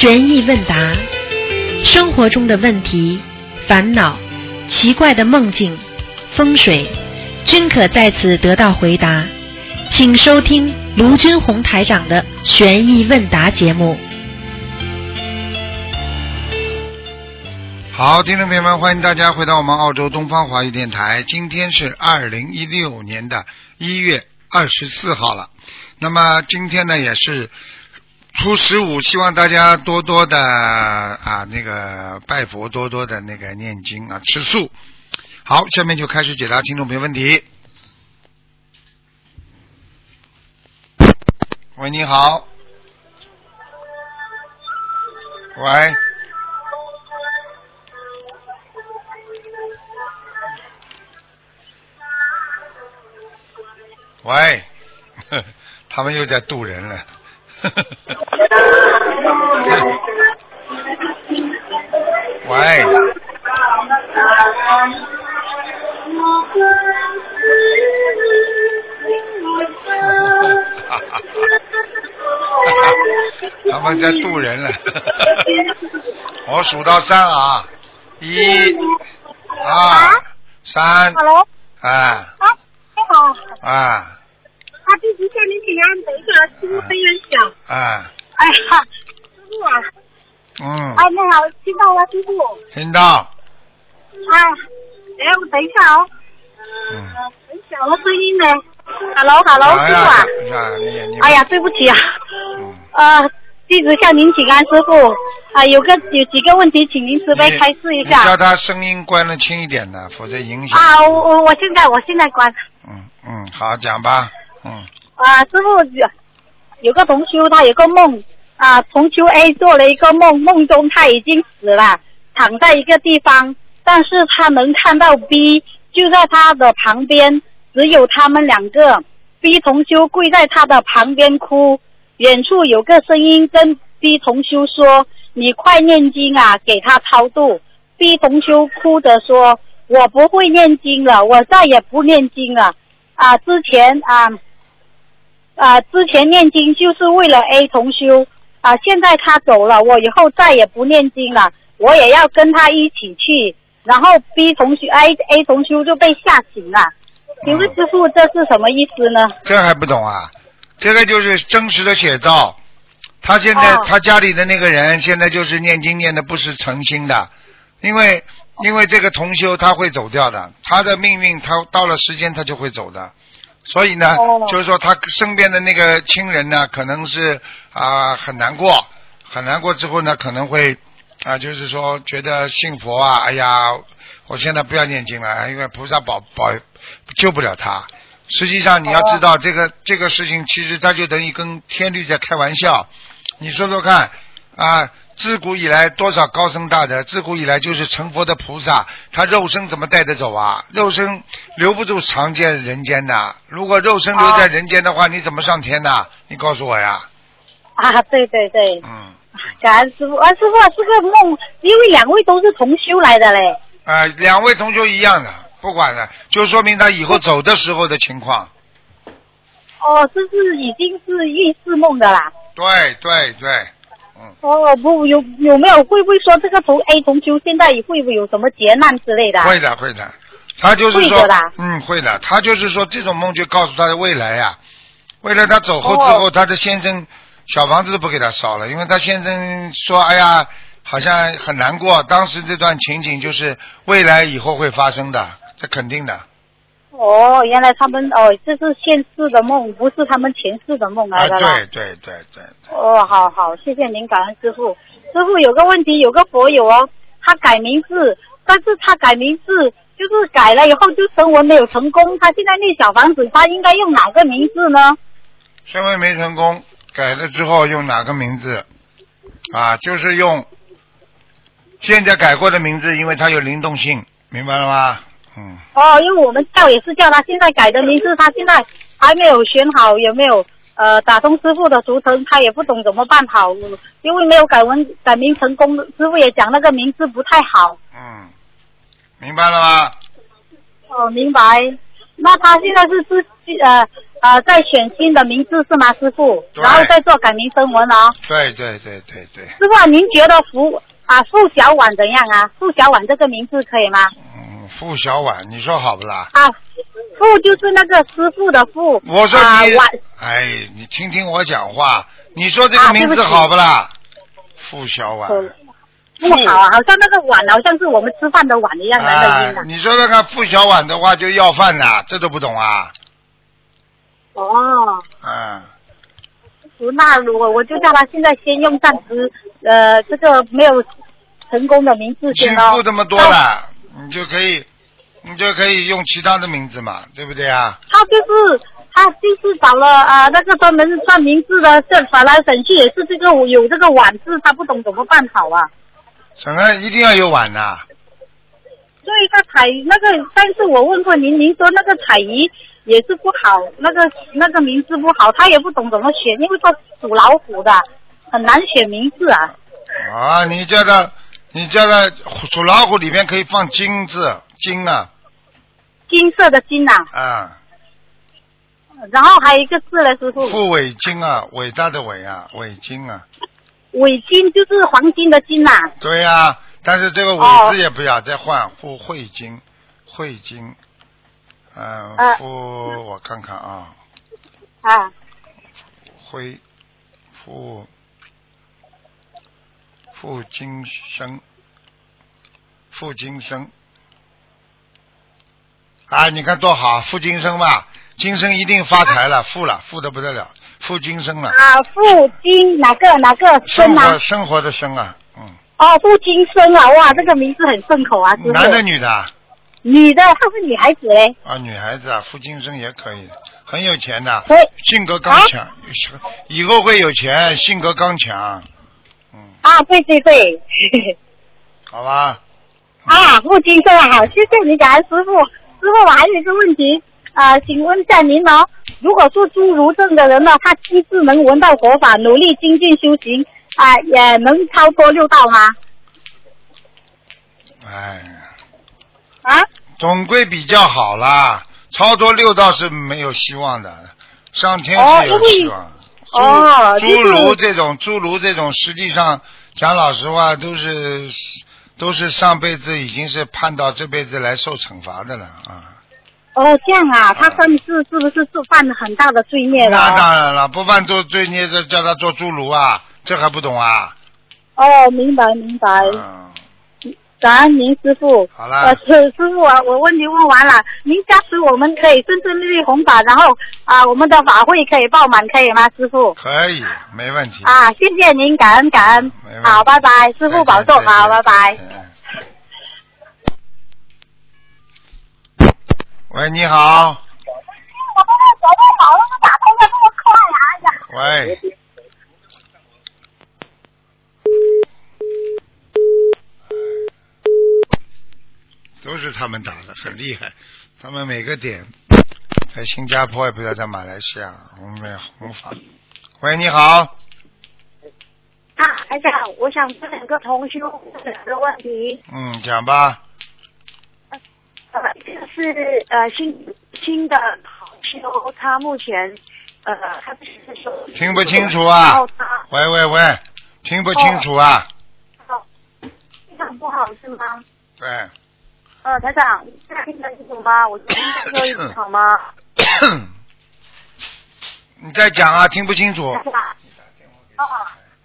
悬疑问答，生活中的问题、烦恼、奇怪的梦境、风水，均可在此得到回答。请收听卢军红台长的悬疑问答节目。好，听众朋友们，欢迎大家回到我们澳洲东方华语电台。今天是二零一六年的一月二十四号了。那么今天呢，也是初十五，希望大家多多的啊那个拜佛，多多的那个念经啊，吃素。好，下面就开始解答听众朋友问题。喂，你好。喂。喂，他们又在渡人了。喂。他们在渡人了。我数到三啊，一、二、三。Hello，啊。啊，你好，哎啊，弟子向您请安，等一下，师傅声音很小。哎，哎呀，师傅啊，嗯，哎，你好，听到吗，师傅？听到，哎，哎，我等一下哦，嗯。很小的声音呢。Hello，Hello，哎师傅啊。哎呀，对不起啊，嗯，呃，弟子向您请安，师傅。啊，有个有几个问题，请您慈悲开示一下叫。他声音关的轻一点的，否则影响。啊，我我我现在我现在关。嗯嗯，好讲吧，嗯啊，师傅有有个同修，他有个梦啊，同修 A 做了一个梦，梦中他已经死了，躺在一个地方，但是他能看到 B 就在他的旁边，只有他们两个。B 同修跪在他的旁边哭，远处有个声音跟 B 同修说：“你快念经啊，给他超度。”B 同修哭着说：“我不会念经了，我再也不念经了。”啊，之前啊。啊，之前念经就是为了 A 同修啊，现在他走了，我以后再也不念经了，我也要跟他一起去。然后 B 同学 A A 同修就被吓醒了，请问师傅这是什么意思呢？这还不懂啊？这个就是真实的写照。他现在、哦他家里的那个人现在就是念经念的不是诚心的，因为因为这个同修他会走掉的，他的命运他到了时间他就会走的，所以呢，哦就是说他身边的那个亲人呢，可能是啊、很难过，很难过之后呢，可能会啊、就是说觉得信佛啊，哎呀，我现在不要念经了，因为菩萨保保救不了他。实际上你要知道，这个这个事情其实他就等于跟天律在开玩笑。你说说看啊，自古以来多少高僧大德，自古以来就是成佛的菩萨，他肉身怎么带得走啊？肉身留不住常见人间的。如果肉身留在人间的话，你怎么上天呐？你告诉我呀。啊，对对对，嗯，感恩师傅啊，师傅啊，这个梦，因为两位都是同修来的嘞。啊，两位同修一样的，不管了，就说明他以后走的时候的情况。哦，这是已经是预示梦的啦。对对对，嗯。哦，不有有没有会不会说这个同 A 同修现在会不会有什么劫难之类的啊？会的，会的。他就是说的，嗯，会的。他就是说，这种梦就告诉他的未来呀、未来他走后之后，哦他的先生小房子都不给他烧了，因为他先生说，哎呀，好像很难过。当时这段情景就是未来以后会发生的，这肯定的。哦，原来他们哦，这是现世的梦，不是他们前世的梦啊，来的啦。对对对对，哦，好好，谢谢您，感恩师傅。师傅有个问题，有个佛友哦，他改名字，但是他改名字就是改了以后就声纹没有成功，他现在那小房子，他应该用哪个名字呢？升为没成功，改了之后用哪个名字？啊，就是用现在改过的名字，因为它有灵动性，明白了吗？嗯。哦，因为我们叫也是叫他现在改的名字，他现在还没有选好有没有呃打通师傅的图腾，他也不懂怎么办好，因为没有改文改名成功，师傅也讲那个名字不太好。嗯，明白了吗？哦，明白。那他现在是自呃呃在选新的名字是吗，师傅？然后再做改名声文哦。对对对对对，师傅啊，您觉得福啊付小婉怎样啊？付小婉这个名字可以吗？嗯，付小婉，你说好不啦？啊，傅就是那个师傅的傅。我说你，啊哎，你听听我讲话，你说这个名字好不啦？付小婉，呃不好啊，好像那个碗好像是我们吃饭的碗一样的。你说那个付小婉的话就要饭呐，这都不懂啊？哦，嗯，那我我就叫他现在先用暂时呃这个没有成功的名字先哦。付这么多了，你就可以，你就可以用其他的名字嘛，对不对啊？他就是他就是找了啊、那个专门算名字的，这反来审去也是这个有这个碗字，他不懂怎么办好啊。什么一定要有碗呐？所以他彩那个，但是我问过您，您说那个彩仪也是不好，那个那个名字不好，他也不懂怎么选，因为他属老虎的，很难选名字啊。啊，你叫他，你这个属老虎里面可以放金字，金啊，金色的金呐、啊，然后还有一个字呢，师傅，富伟金啊，伟大的伟啊，伟金啊，伟金就是黄金的金呐、对呀、但是这个哦伟字也不要再换，富汇金，汇金，嗯、呃。付我看看啊，啊，汇，付，付金生，付金生，啊，你看多好，付金生吧，金生一定发财了，富了，富的不得了，付金生了，啊，傅金哪个哪个生生啊活？生活的生啊，嗯，哦，傅金生啊，哇，这个名字很顺口啊，师傅。男的女的啊？女的，她是女孩子嘞。啊，女孩子啊，付金生也可以，很有钱的，性格刚强，以后会有钱，性格刚强，嗯，啊，对对对。好吧，啊，傅金生啊，好，谢谢你，感恩师傅。师傅，我还有一个问题，啊、请问一下您哦，如果是侏儒症的人呢，他机智能闻到佛法，努力精进修行，啊、也能超脱六道吗？哎，啊？总归比较好啦，超脱六道是没有希望的，上天是有希望。哦，侏儒就是这种，侏儒这种，实际上讲老实话，都是都是上辈子已经是判到这辈子来受惩罚的了啊。哦，这样啊，他上次是不是是犯了很大的罪孽了那哦？当然了，不犯做罪孽，这叫他做侏儒啊，这还不懂啊？哦，明白明白，嗯，感恩您师傅。好了呃，师师傅啊，我问题问完了，您加持我们可以顺顺利利弘法，然后啊，我们的法会可以爆满，可以吗，师傅？可以，没问题。啊，谢谢您，感恩感恩好，拜拜，师傅保重，好，拜拜。。喂，你好。我们的手机好像打通的这么快啊！哎呀，喂。都是他们打的，很厉害。他们每个点，在新加坡也不知道在马来西亚，我们没弘法。喂，你好。啊，台长，我想问两个同修两个问题。嗯，讲吧。呃，这个是呃新新的同修，他目前呃他是说听不清楚啊。喂喂喂，听不清楚啊？哦，非常不好是吗？对。呃，台长，现在听得清楚吗？我听得清楚好吗？你再讲啊，听不清楚。台长，哦，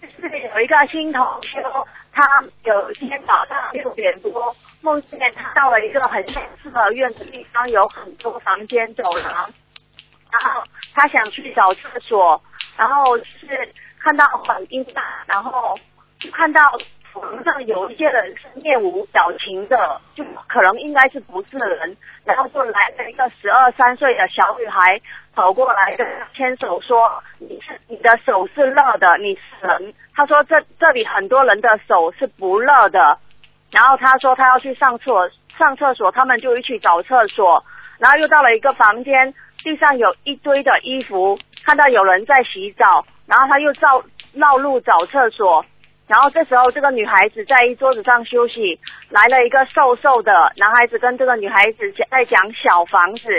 就是有一个新同学，他有一天早上六点多梦见他到了一个很像四合院子地方，有很多房间走廊，然后他想去找厕所，然后是看到很阴暗，然后就看到床上有一些人是面无表情的，就可能应该是不是人，然后就来了一个十二三岁的小女孩跑过来跟他牵手说：“你是你的手是热的，你是人。”他说这这里很多人的手是不热的，然后他说他要去上厕上厕所，他们就一起找厕所，然后又到了一个房间，地上有一堆的衣服，看到有人在洗澡，然后他又绕绕路找厕所，然后这时候这个女孩子在一桌子上休息，来了一个瘦瘦的男孩子跟这个女孩子讲在讲小房子，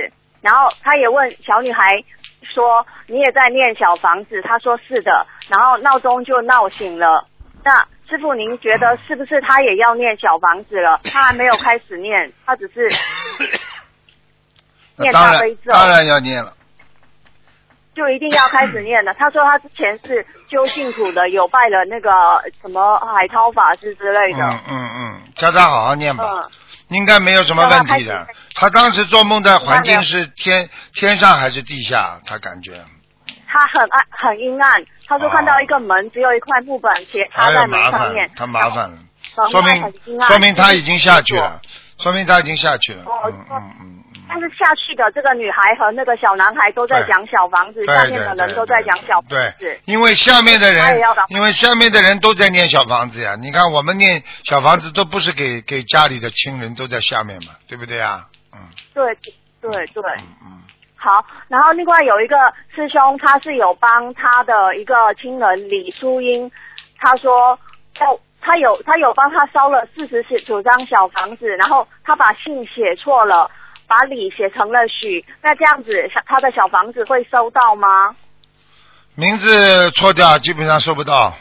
然后他也问小女孩说你也在念小房子，他说是的，然后闹钟就闹醒了。那师傅，您觉得是不是他也要念小房子了？他还没有开始念，他只是 念大悲咒当然要念了。就一定要开始念了。他说他之前是修净土的，有拜了那个什么海涛法师之类的。嗯嗯嗯，叫他好好念吧，嗯应该没有什么问题的他。他当时做梦的环境是天天上还是地下？他感觉，他很暗，很阴暗。他说看到一个门，只有一块木板斜插哎呀在门麻烦上面，，他麻烦了，说明说明他已经下去了，说明他已经下去了。嗯嗯嗯。但是下去的这个女孩和那个小男孩都在讲小房子，下面的人都在讲小房子对子，。因为下面的人因为下面的人都在念小房子呀。你看我们念小房子都不是给给家里的亲人都在下面嘛，对不对呀？嗯对对对，嗯嗯。好。然后另外有一个师兄，他是有帮他的一个亲人李淑英，他说要他有他有帮他烧了四十九张小房子，然后他把信写错了。把李写成了许，那这样子小他的小房子会收到吗？名字错掉，基本上收不到。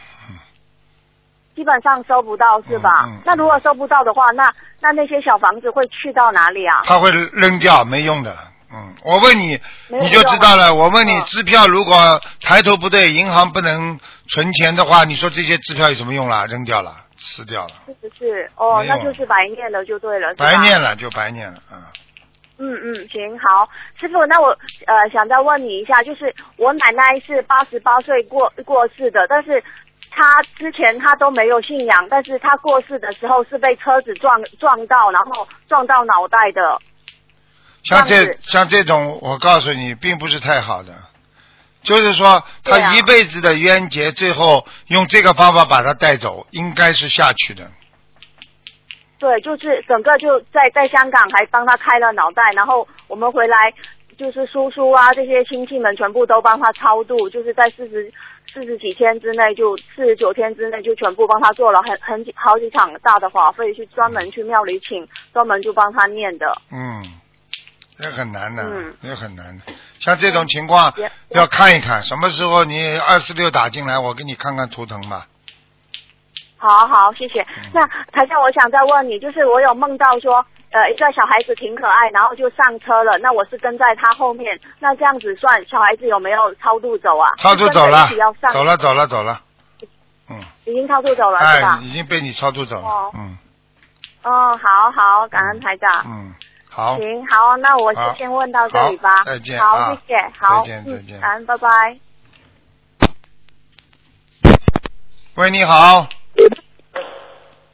基本上收不到是吧？嗯嗯那如果收不到的话，那那那些小房子会去到哪里啊？他会扔掉，没用的。嗯，我问你，你就知道了。我问你，嗯支票如果抬头不对，银行不能存钱的话，你说这些支票有什么用啦？扔掉了，吃掉了，是不是？哦，那就是白念了就对了，白念了就白念了啊。嗯嗯嗯，行好，师傅，那我呃想再问你一下，就是我奶奶是八十八岁过过世的，但是她之前她都没有信仰，但是她过世的时候是被车子撞撞到，然后撞到脑袋的。像这像这种，我告诉你，并不是太好的。就是说，他对啊一辈子的冤结，最后用这个方法把他带走，应该是下去的。对，就是整个就在在香港还帮他开了脑袋，然后我们回来就是叔叔啊这些亲戚们全部都帮他超度，就是在四十四十几天之内就四十九天之内就全部帮他做了很很几好几场大的花费，去专门去庙里请专门就帮他念的。嗯，也很难的，嗯也很难的。像这种情况要看一看，什么时候你二四六打进来，我给你看看图腾吧。好好，谢谢。那台长，我想再问你，就是我有梦到说，呃，一个小孩子挺可爱，然后就上车了，那我是跟在他后面，那这样子算小孩子有没有超度走啊？超度走了一起要上，走了，走了，走了。嗯，已经超度走了、是哎吧，？已经被你超度走了哦。嗯哦，好好，感恩台长。嗯，好，行，好，那我好就先问到这里吧。再见好，啊谢谢。好，再见再见嗯，感恩，拜拜。喂，你好。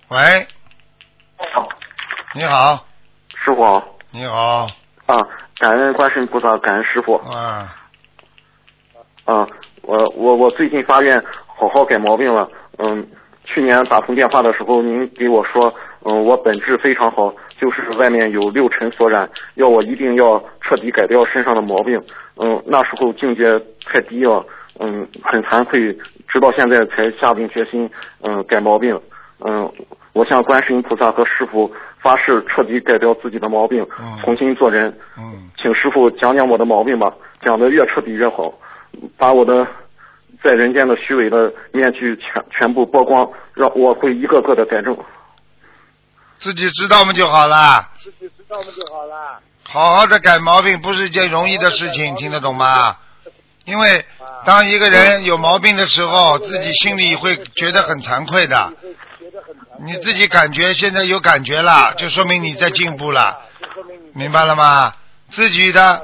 喂，你好，师傅。好你好，啊，感恩观世音菩萨，感恩师傅。啊，啊，我我我最近发愿好好改毛病了，嗯，去年打通电话的时候，您给我说，嗯，我本质非常好，就是外面有六尘所染，要我一定要彻底改掉身上的毛病，嗯，那时候境界太低了，嗯，很惭愧，直到现在才下定决心，嗯，改毛病，嗯，我向观世音菩萨和师傅发誓，彻底改掉自己的毛病嗯，重新做人。嗯，请师傅讲讲我的毛病吧，讲的越彻底越好，把我的在人间的虚伪的面具全全部剥光，让我会一个个的改正。自己知道嘛就好了。自己知道嘛就好了。好好的改毛病不是一件容易的事情，听得懂吗？因为当一个人有毛病的时候，自己心里会觉得很惭愧的。你自己感觉现在有感觉了，就说明你在进步了，明白了吗？自己的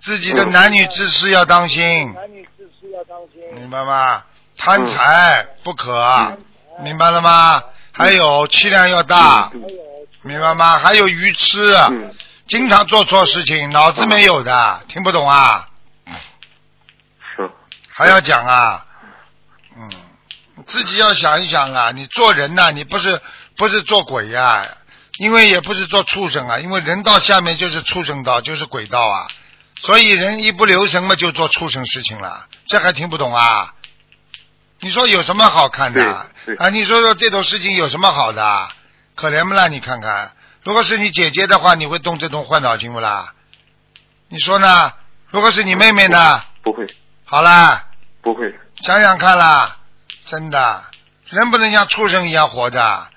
自己的男女之事要当心，明白吗？贪财不可，明白了吗？还有气量要大，明白吗？还有愚痴，嗯经常做错事情，脑子没有的，听不懂啊？是，还要讲啊？嗯，自己要想一想啊！你做人呐、你不是不是做鬼呀、因为也不是做畜生啊，因为人道下面就是畜生道，就是鬼道啊。所以人一不留神嘛，就做畜生事情了，这还听不懂啊？你说有什么好看的啊？你说说这种事情有什么好的？可怜不啦？你看看，如果是你姐姐的话，你会动这种坏脑筋不啦？你说呢？如果是你妹妹呢？不会，好啦，不会。想想看啦，真的，人不能像畜生一样活着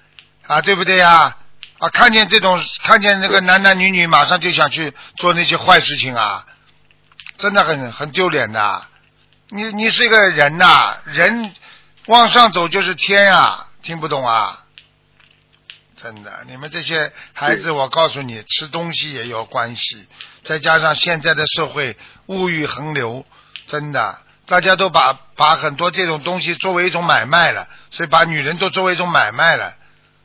啊，对不对呀？啊，看见这种，看见那个男男女女，马上就想去做那些坏事情啊，真的很很丢脸的。你你是一个人呐、人往上走就是天啊、听不懂啊？真的，你们这些孩子，我告诉你，吃东西也有关系，再加上现在的社会物欲横流，真的，大家都把把很多这种东西作为一种买卖了，所以把女人都作为一种买卖了。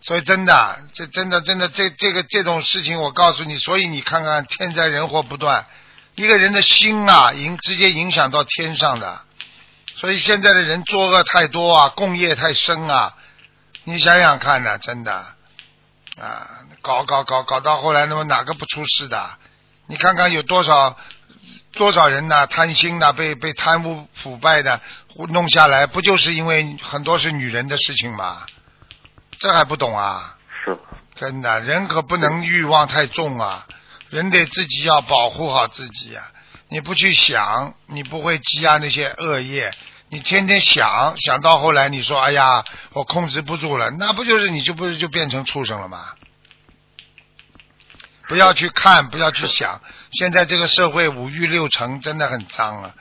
所以真的，这真的真的这这个这种事情，我告诉你，所以你看看天灾人祸不断，一个人的心啊，影直接影响到天上的。所以现在的人作恶太多啊，共业太深啊，你想想看呢、真的啊，搞搞搞搞到后来，那么哪个不出事的？你看看有多少多少人呐、贪心呐、被被贪污腐败的弄下来，不就是因为很多是女人的事情吗？这还不懂啊？是，真的，人可不能欲望太重啊，人得自己要保护好自己啊。你不去想，你不会积压那些恶业。你天天想，想到后来你说，哎呀，我控制不住了，那不就是你就不是就变成畜生了吗？不要去看，不要去想。现在这个社会五欲六尘真的很脏啊，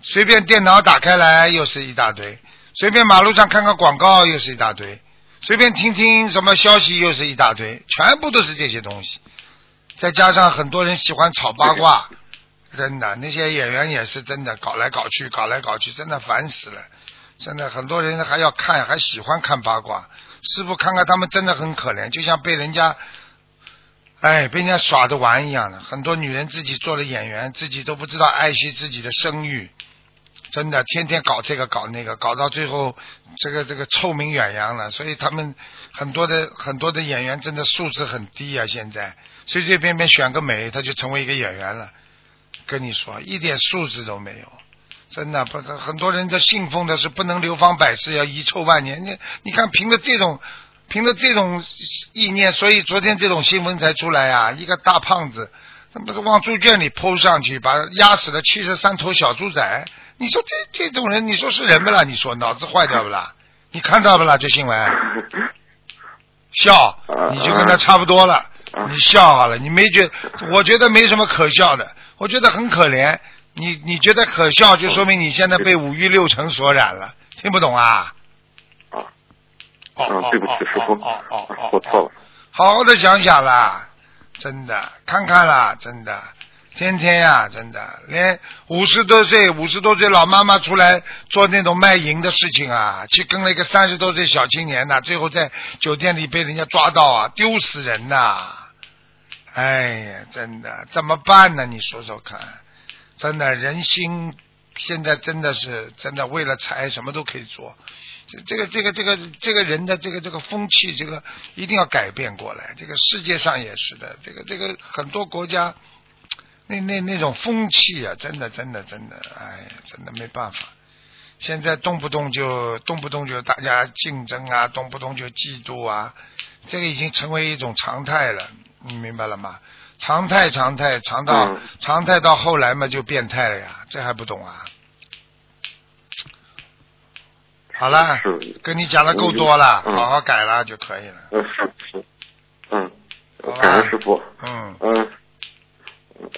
随便电脑打开来又是一大堆，随便马路上看看广告又是一大堆，随便听听什么消息又是一大堆，全部都是这些东西。再加上很多人喜欢炒八卦，真的那些演员也是真的搞来搞去，搞来搞去，真的烦死了。真的很多人还要看，还喜欢看八卦。师傅看看他们真的很可怜，就像被人家，哎，被人家耍着玩一样的。很多女人自己做了演员，自己都不知道爱惜自己的声誉，真的天天搞这个搞那个，搞到最后这个这个臭名远扬了。所以他们很多的很多的演员真的素质很低啊！现在随随便便选个美，他就成为一个演员了。跟你说，一点素质都没有。真的不，很多人的信奉的是不能流芳百世，要遗臭万年。你你看，凭着这种，凭着这种意念，所以昨天这种新闻才出来呀、一个大胖子，他不是往猪圈里扑上去，把压死了七十三头小猪仔。你说这这种人，你说是人不啦？你说脑子坏掉不啦？你看到不啦？这新闻笑，你就跟他差不多了。你笑好了，你没觉？我觉得没什么可笑的，我觉得很可怜。你你觉得可笑，就说明你现在被五欲六尘所染了，听不懂？啊哦啊，对不起，师傅哦哦哦，我错了。好好的想想啦，真的看看啦，真的，天天呀、真的，连五十多岁、五十多岁老妈妈出来做那种卖淫的事情啊，去跟了一个三十多岁小青年呐、最后在酒店里被人家抓到啊，丢死人呐、哎呀，真的怎么办呢？你说说看，真的人心现在真的是真的为了财什么都可以做。这这个这个这个这个人的这个这个风气，这个一定要改变过来。这个世界上也是的，这个这个很多国家那那那种风气啊，真的真的真的，哎呀，真的没办法。现在动不动就动不动就大家竞争啊，动不动就嫉妒啊，这个已经成为一种常态了，你明白了吗？常态常态常到、嗯常态到后来嘛就变态了呀，这还不懂啊？好了，是。跟你讲的够多了，嗯。好好改了就可以了。嗯，是是，嗯感恩师傅。嗯，嗯。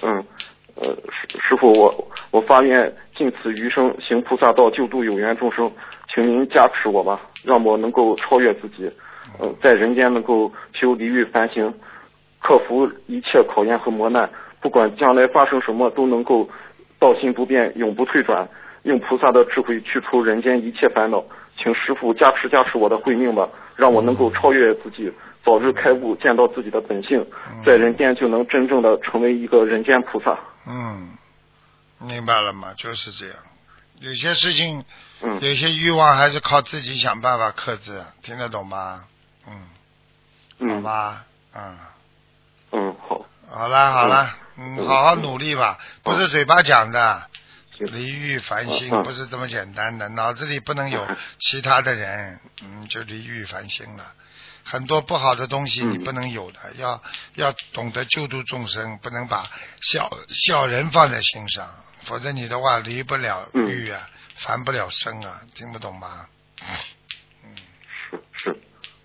嗯呃，师师傅，我我发愿尽此余生行菩萨道，救度有缘众生，请您加持我吧，让我能够超越自己，嗯、在人间能够修离欲凡行，克服一切考验和磨难，不管将来发生什么，都能够道心不变，永不退转，用菩萨的智慧去除人间一切烦恼。请师傅加持加持我的慧命吧，让我能够超越自己，早日开悟，见到自己的本性，在人间就能真正的成为一个人间菩萨。嗯，明白了吗？就是这样。有些事情，嗯有些欲望还是靠自己想办法克制，听得懂吗？嗯，好嗯吧，嗯，嗯，好，好了好了，嗯，嗯好好努力吧，不是嘴巴讲的。行离欲烦心嗯不是这么简单的，脑子里不能有其他的人，嗯，就离欲烦心了。很多不好的东西嗯。你不能有的，要要懂得救度众生，不能把小小人放在心上，否则你的话离不了嗯。欲啊，烦不了生啊，听不懂吗？嗯，是是。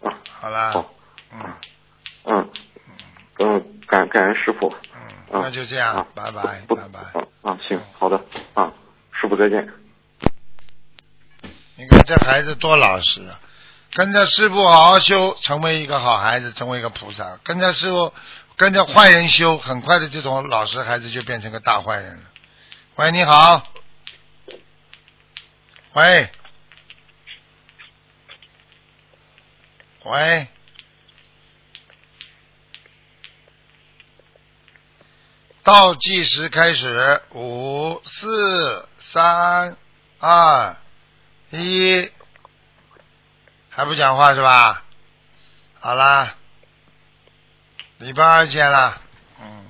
啊，好啦，好，嗯嗯嗯，感感恩师傅。嗯，嗯那就这样啊，拜拜拜拜。啊啊，行，好的啊，师傅再见。你看这孩子多老实啊，跟着师傅好好修，成为一个好孩子，成为一个菩萨。跟着师傅，跟着坏人修，很快的这种老实孩子就变成个大坏人了。喂，你好。喂。喂。倒计时开始，五、四、三、二、一，还不讲话是吧？好啦，礼拜二见了，嗯。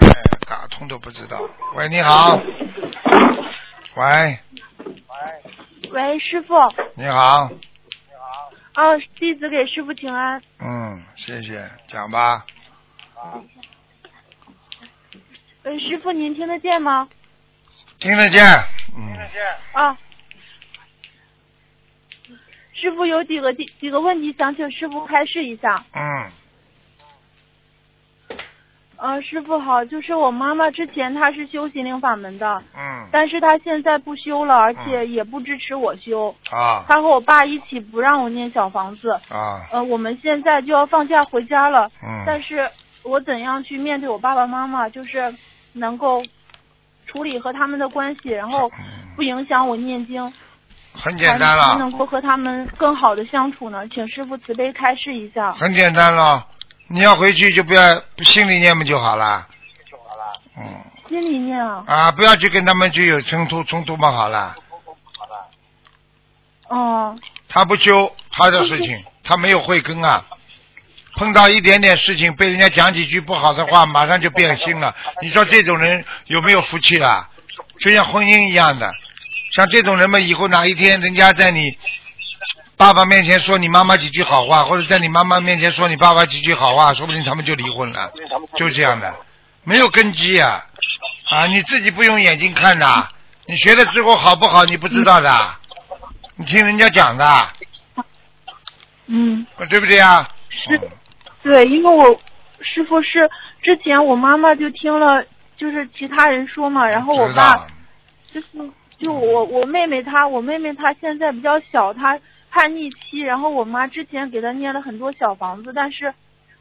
哎，打通都不知道。喂，你好。喂喂，喂，师傅，你好。哦，弟子给师傅请安。嗯，谢谢，讲吧。呃，师傅您听得见吗？听得见。嗯。啊。师傅有几个几几个问题想请师傅开示一下。嗯呃，师傅好，就是我妈妈之前她是修心灵法门的，嗯但是她现在不修了，而且也不支持我修。啊她和我爸一起不让我念小房子。啊呃，我们现在就要放假回家了，嗯但是我怎样去面对我爸爸妈妈，就是能够处理和他们的关系，然后不影响我念经，很简单了，才能够和他们更好的相处呢？请师傅慈悲开示一下。很简单了。你要回去就不要心里念不就好了？嗯心里念啊，啊，不要去跟他们去有冲突冲突嘛，好了。哦，他不修他的事情，他没有慧根啊。碰到一点点事情，被人家讲几句不好的话，马上就变心了。你说这种人有没有福气啦？就像婚姻一样的，像这种人们以后哪一天人家在你爸爸面前说你妈妈几句好话，或者在你妈妈面前说你爸爸几句好话，说不定他们就离婚了，就这样的，没有根基啊！啊，你自己不用眼睛看的，你学了之后好不好你不知道的，你听人家讲的，嗯，对不对啊？是，对，因为我师傅是之前我妈妈就听了，就是其他人说嘛，然后我知爸，就是就我我妹妹她，我妹妹她现在比较小，她叛逆期，然后我妈之前给她念了很多小房子，但是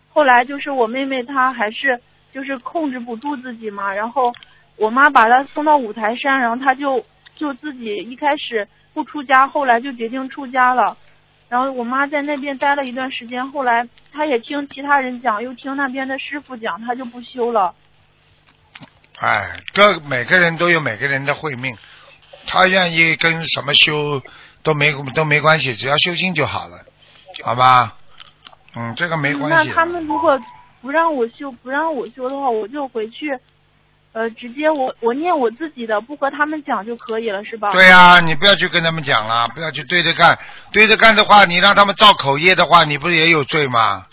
后来就是我妹妹她还是就是控制不住自己嘛，然后我妈把她送到五台山，然后她就就自己一开始不出家，后来就决定出家了。然后我妈在那边待了一段时间，后来她也听其他人讲，又听那边的师傅讲，她就不修了。哎，各每个人都有每个人的慧命，他愿意跟什么修都没都没关系，只要修心就好了，好吧？嗯，这个没关系。那他们如果不让我修，不让我修的话，我就回去，呃，直接我我念我自己的，不和他们讲就可以了，是吧？对呀、你不要去跟他们讲了，不要去对着干，对着干的话，你让他们造口业的话，你不是也有罪吗？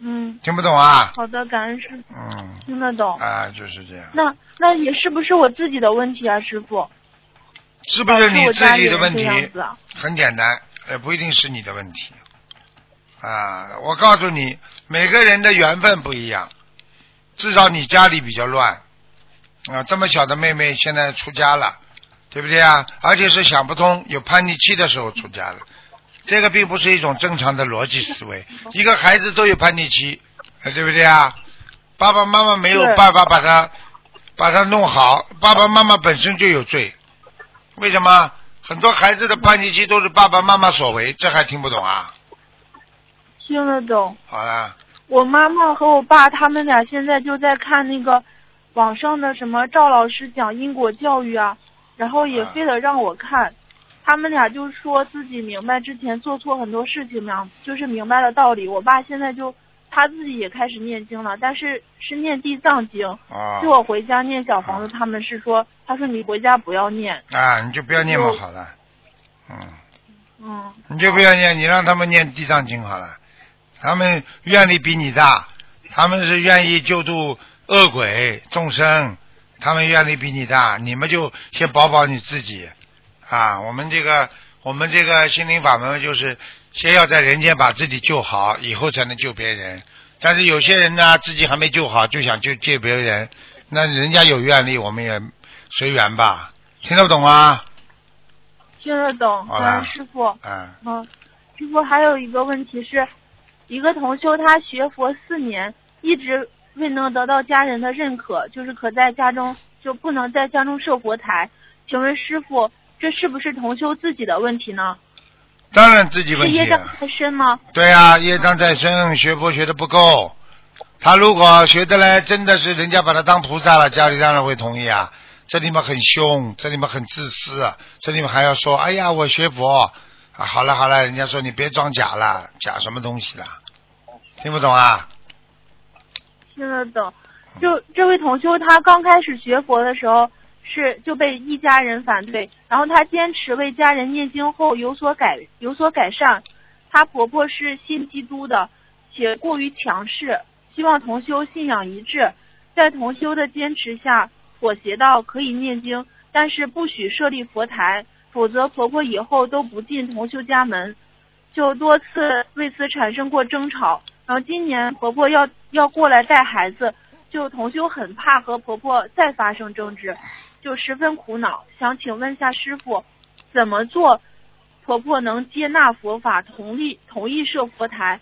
嗯，听不懂啊？好的，感恩师，嗯，听得懂。啊，就是这样，那那也是不是我自己的问题啊，师傅？是不是你自己的问题？很简单，也不一定是你的问题。啊，我告诉你，每个人的缘分不一样，至少你家里比较乱。啊，这么小的妹妹现在出家了，对不对啊？而且是想不通，有叛逆期的时候出家了，这个并不是一种正常的逻辑思维。一个孩子都有叛逆期，呃对不对啊？爸爸妈妈没有办法把他把他弄好，爸爸妈妈本身就有罪。为什么很多孩子的叛逆期都是爸爸妈妈所为？这还听不懂啊？听得懂。好了，我妈妈和我爸他们俩现在就在看那个网上的什么赵老师讲因果教育啊，然后也啊非得让我看。他们俩就说自己明白之前做错很多事情嘛，就是明白了道理。我爸现在就他自己也开始念经了，但是是念地藏经。啊就我回家念小房子，他们是说，他说你回家不要念。啊，你就不要念嘛，好了，嗯，嗯，你就不要念，你让他们念地藏经好了。他们愿力比你大，他们是愿意救度恶鬼众生，他们愿力比你大，你们就先保保你自己啊！我们这个我们这个心灵法门就是先要在人间把自己救好，以后才能救别人。但是有些人呢，自己还没救好，就想救救别人，那人家有愿力，我们也随缘吧。听得懂吗？听得懂，好了感恩师傅。嗯，嗯，师傅还有一个问题是，一个同修他学佛四年，一直未能得到家人的认可，就是可在家中就不能在家中设佛台。请问师傅，这是不是同修自己的问题呢？当然自己是业障问题啊。太深吗？对啊，业障在身，学佛学的不够。他如果学的来，真的是人家把他当菩萨了，家里当然会同意啊。这里面很凶，这里面很自私，啊这里面还要说，哎呀，我学佛啊，好了好了，人家说你别装假了，假什么东西了？听不懂啊？听得懂。就这位同修，他刚开始学佛的时候是就被一家人反对，然后她坚持为家人念经后有所改有所改善。她婆婆是信基督的，且过于强势，希望同修信仰一致。在同修的坚持下，妥协到可以念经，但是不许设立佛台，否则婆婆以后都不进同修家门。就多次为此产生过争吵。然后今年婆婆要要过来带孩子，就同修很怕和婆婆再发生争执，就十分苦恼。想请问一下师傅，怎么做婆婆能接纳佛法，同意同意设佛台？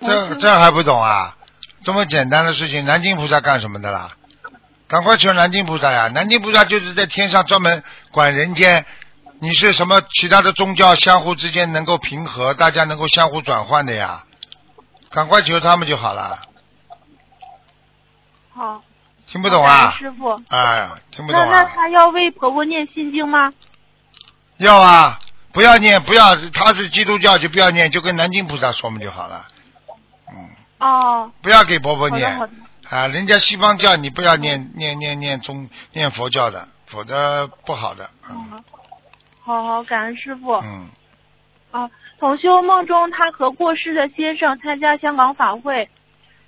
这这还不懂啊？这么简单的事情，南京菩萨干什么的啦？赶快求南京菩萨呀！南京菩萨就是在天上专门管人间。你是什么其他的宗教相互之间能够平和，大家能够相互转换的呀？赶快求他们就好了。好，听不懂啊？师傅。哎，听不懂那那懂啊？她要为婆婆念心经吗？要啊！不要念，不要，他是基督教就不要念，就跟南京菩萨说嘛就好了。嗯，哦，不要给婆婆念。啊，人家西方教你不要念念念念中念佛教的，否则不好的。嗯嗯，好好，感恩师傅。嗯，啊，同修梦中，他和过世的先生参加香港法会，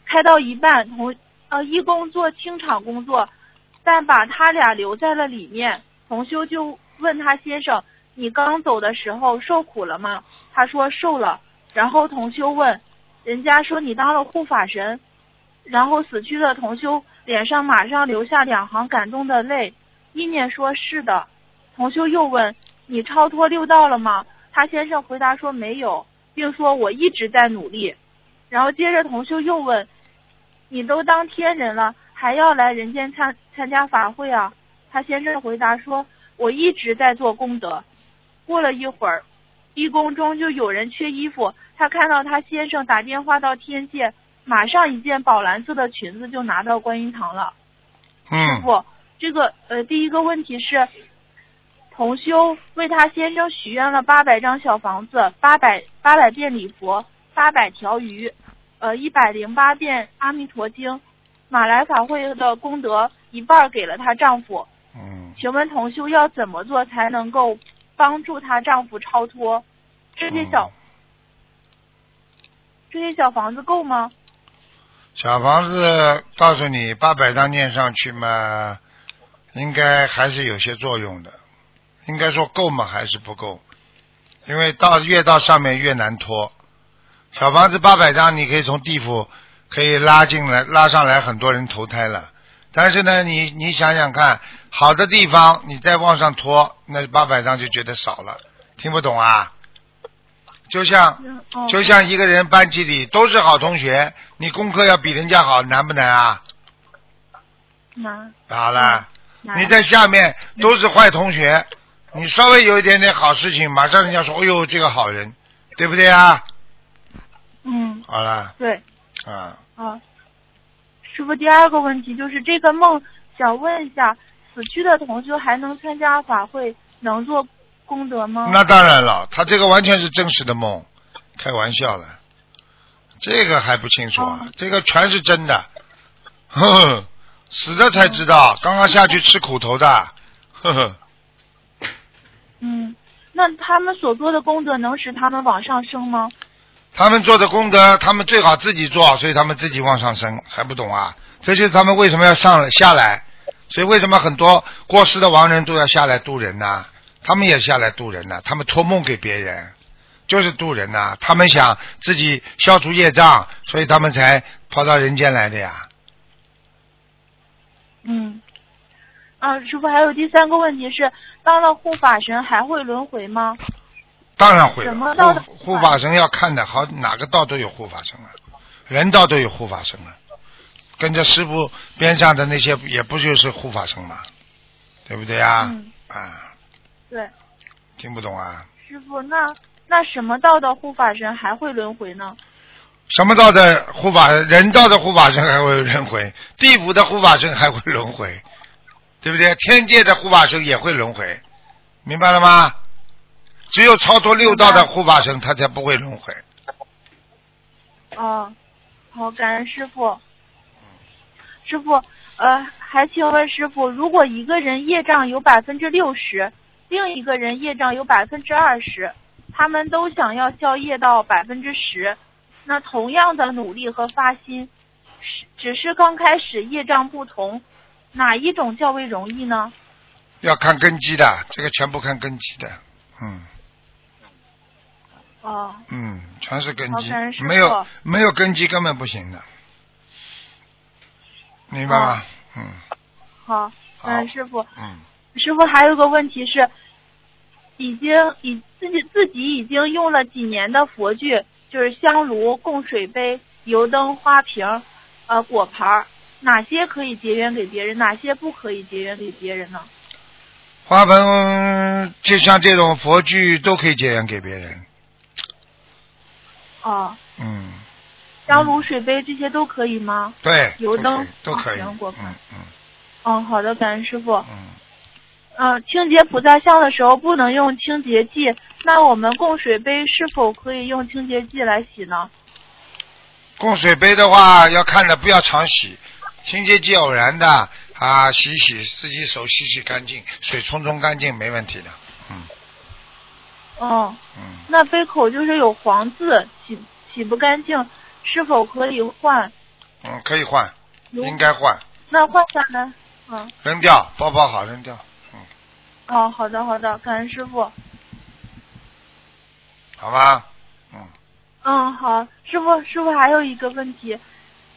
开到一半，同呃义工做清场工作，但把他俩留在了里面。同修就问他先生：“你刚走的时候受苦了吗？”他说受了。然后同修问：“人家说你当了护法神。”然后死去的同修脸上马上流下两行感动的泪，意念说是的。同修又问：“你超脱六道了吗？”他先生回答说没有，并说我一直在努力。然后接着同修又问：“你都当天人了，还要来人间参参加法会啊？”他先生回答说：“我一直在做功德。”过了一会儿，地宫中就有人缺衣服，他看到他先生打电话到天界，马上一件宝蓝色的裙子就拿到观音堂了。师嗯，傅，这个呃，第一个问题是，同修为他先生许愿了八百张小房子，八百八百遍礼佛，八百条鱼，呃，一百零八遍阿弥陀经，马来法会的功德一半给了她丈夫。嗯，请问同修要怎么做才能够帮助她丈夫超脱？这些小、嗯这些小房子够吗？小房子告诉你八百张念上去嘛，应该还是有些作用的。应该说够吗？还是不够？因为到越到上面越难脱。小房子八百张，你可以从地府可以拉进来，拉上来很多人投胎了。但是呢，你你想想看，好的地方你再往上拖，那八百张就觉得少了。听不懂啊？就像就像一个人班级里都是好同学，你功课要比人家好，难不难啊？难好了，难你在下面都是坏同学，你稍微有一点点好事情，马上人家说：“哎呦，这个好人，对不对啊嗯？”好了，对。啊，啊，师傅，第二个问题就是这个梦，想问一下，死去的同修还能参加法会，能做功德吗？那当然了，他这个完全是真实的梦，开玩笑了，这个还不清楚啊，哦这个全是真的，呵呵，死了才知道，刚刚下去吃苦头的，呵呵，嗯，那他们所做的功德能使他们往上升吗？他们做的功德，他们最好自己做，所以他们自己往上升，还不懂啊？这就是他们为什么要上下来，所以为什么很多过世的亡人都要下来渡人呢、他们也下来渡人呢、他们托梦给别人，就是渡人呐、他们想自己消除业障，所以他们才跑到人间来的呀。嗯。啊，师傅，还有第三个问题是，当了护法神还会轮回吗？当然会了什么道的护护法神要看的，好哪个道都有护法神啊，人道都有护法神啊，跟着师傅边上的那些也不就是护法神嘛，对不对呀？嗯，啊，对，听不懂啊？师傅，那那什么道的护法神还会轮回呢？什么道的护法人道的护法神还会轮回，地府的护法神还会轮回，对不对？天界的护法神也会轮回，明白了吗？只有超脱六道的护法神，他才不会轮回。哦，好，感恩师傅。师傅，呃，还请问师傅，如果一个人业障有百分之六十，另一个人业障有百分之二十，他们都想要消业到百分之十，那同样的努力和发心，是只是刚开始业障不同，哪一种较为容易呢？要看根基的，这个全部看根基的，嗯哦，嗯，全是根基没有没有根基根本不行的，明白吗？嗯，好，嗯师傅。嗯，师傅还有个问题是，已经已自己自己已经用了几年的佛具，就是香炉、供水杯、油灯、花瓶、呃果盘，哪些可以结缘给别人，哪些不可以结缘给别人呢？花盆就像这种佛具都可以结缘给别人，哦，嗯，香炉、水杯这些都可以吗？对，油灯都可以，啊都可以苹果嗯嗯。哦，好的，感恩师傅。嗯，嗯、清洁菩萨像的时候不能用清洁剂，那我们供水杯是否可以用清洁剂来洗呢？供水杯的话要看的，不要常洗，清洁剂偶然的啊，洗洗自己手洗洗干净，水冲冲干净没问题的，嗯哦，嗯，那杯口就是有黄渍，洗洗不干净，是否可以换？嗯，可以换，应该换，那换下来，嗯，扔掉，包包好扔掉，嗯哦，好的好的，感恩师傅。好吧？嗯，嗯，好，师傅师傅还有一个问题，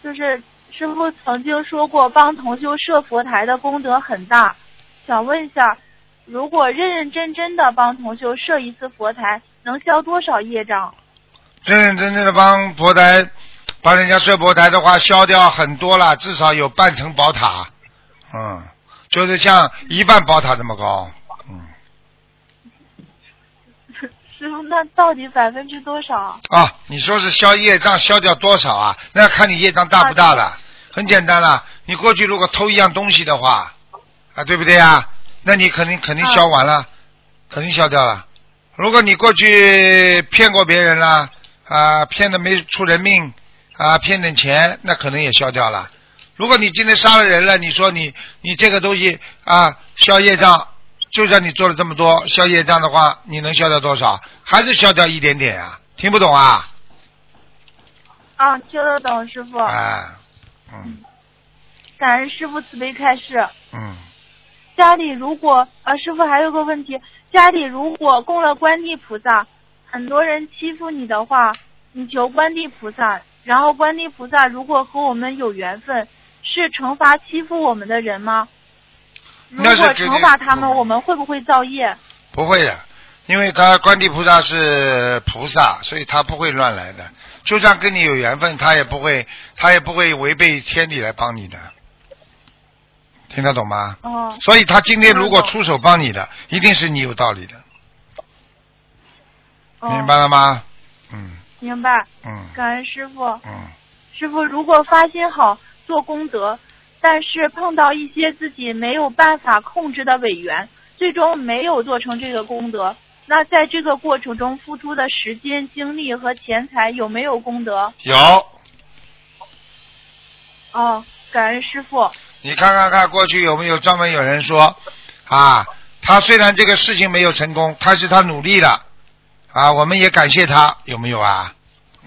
就是师傅曾经说过帮同修设佛台的功德很大，想问一下，如果认认真真的帮同修设一次佛台，能消多少业障？认认真真的帮佛台，帮人家设佛台的话，消掉很多了，至少有半层宝塔，嗯，就是像一半宝塔这么高，嗯，师傅，那到底百分之多少？啊，你说是消业障消掉多少啊？那要看你业障大不大了。很简单了，你过去如果偷一样东西的话，啊，对不对啊？那你肯定肯定消完了，肯定消掉了。如果你过去骗过别人了，啊，骗的没出人命，啊，骗点钱，那可能也消掉了。如果你今天杀了人了，你说你你这个东西啊消业障，就算你做了这么多消业障的话，你能消掉多少？还是消掉一点点啊？听不懂啊？啊，听得懂，师傅。啊，嗯感恩师傅慈悲开示。嗯，家里如果呃，师傅还有个问题，家里如果供了观地菩萨，很多人欺负你的话，你求观地菩萨，然后观地菩萨如果和我们有缘分，是惩罚欺负我们的人吗？如果惩罚他们，我们会不会造业？不会的，因为他观地菩萨是菩萨，所以他不会乱来的。就算跟你有缘分，他也不会，他也不会违背天理来帮你的。听得懂吗？哦，所以他今天如果出手帮你的，一定是你有道理的，哦明白了吗？嗯明白，嗯感恩师傅。嗯，师傅，如果发心好做功德，但是碰到一些自己没有办法控制的委员，最终没有做成这个功德，那在这个过程中付出的时间、精力和钱财有没有功德？有。哦，感恩师傅。你看看看，过去有没有专门有人说啊，他虽然这个事情没有成功，但是他努力了啊，我们也感谢他，有没有啊？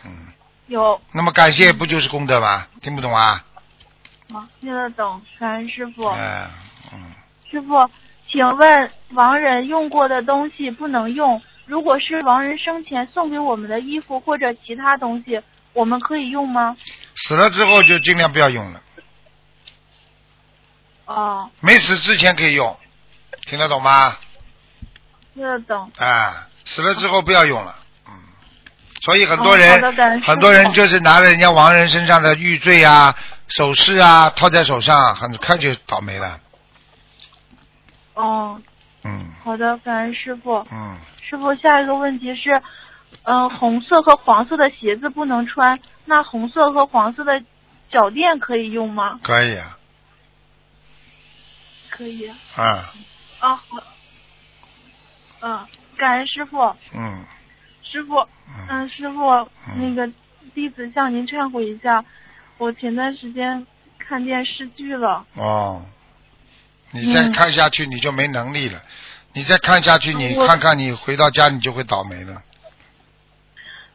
嗯有，那么感谢不就是功德吗？听不懂啊？啊，听得懂，感恩师傅。嗯嗯，师傅，请问亡人用过的东西不能用，如果是亡人生前送给我们的衣服或者其他东西，我们可以用吗？死了之后就尽量不要用了，哦，没死之前可以用，听得懂吗？听得懂。啊，死了之后不要用了，嗯，所以很多人、很多人就是拿着人家亡人身上的玉坠啊、首饰啊套在手上，很快就倒霉了，哦，嗯好的，感恩师傅。嗯，师傅，下一个问题是，嗯、红色和黄色的鞋子不能穿，那红色和黄色的脚垫可以用吗？可以啊，可以。啊，啊，好。嗯，感恩师傅，嗯师傅，嗯，嗯，师傅，那个弟子向您忏悔一下，我前段时间看电视剧了。哦，你再嗯看下去你就没能力了，你再看下去你看看你回到家你就会倒霉了，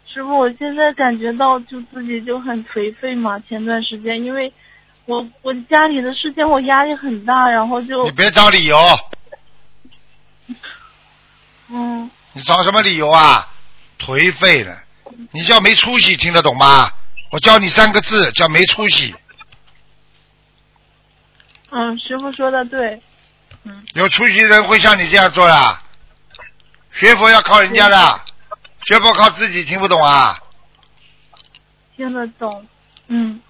师傅，我现在感觉到就自己就很颓废嘛，前段时间因为我我家里的事情我压力很大，然后就你别找理由，嗯你找什么理由啊？颓废了，你叫没出息，听得懂吗？我教你三个字，叫没出息。嗯，师傅说的对，嗯有出息的人会像你这样做呀？学佛要靠人家的，学佛靠自己，听不懂啊？听得懂，嗯，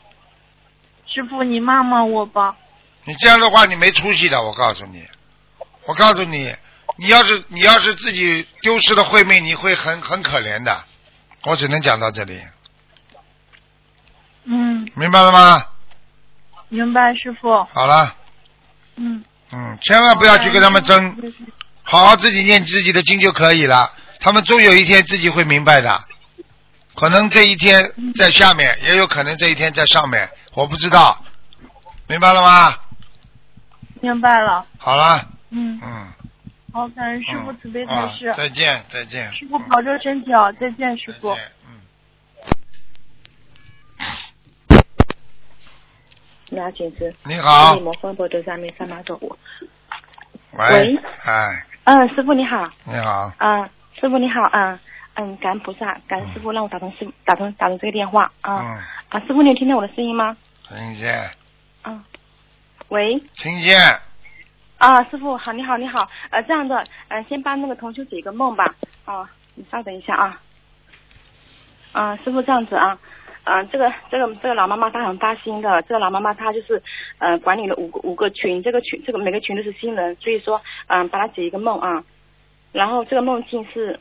师傅你骂骂我吧，你这样的话，你没出息的，我告诉你，我告诉你，你要是你要是自己丢失了慧命，你会很很可怜的。我只能讲到这里，嗯，明白了吗？明白师傅，好了，嗯，嗯，千万不要去跟他们争，好好自己念自己的经就可以了。他们终有一天自己会明白的，可能这一天在下面，也有可能这一天在上面，我不知道，明白了吗？明白了，好了，嗯，嗯，好，感恩师傅嗯慈悲开啊，再见，再见，师傅保重身体啊，再见师傅。再见，嗯。你好，请师。你好你，摩分波多上面三八九五。喂喂，哎，嗯，师傅你好。你好，嗯，师傅你好。嗯嗯，感恩菩萨，感恩师傅让我打通师打通打通这个电话。啊、嗯，啊，师傅你有听到我的声音吗？听见，啊。喂。听见，啊，师傅好，你好，你好。呃，这样的，呃，先帮那个同学解一个梦吧。啊，你稍等一下啊。啊，师傅这样子啊，嗯、这个这个这个老妈妈她很发心的，这个老妈妈她就是呃管理了五个五个群，这个群这个每个群都是新人，所以说嗯、帮她解一个梦啊。然后这个梦境是，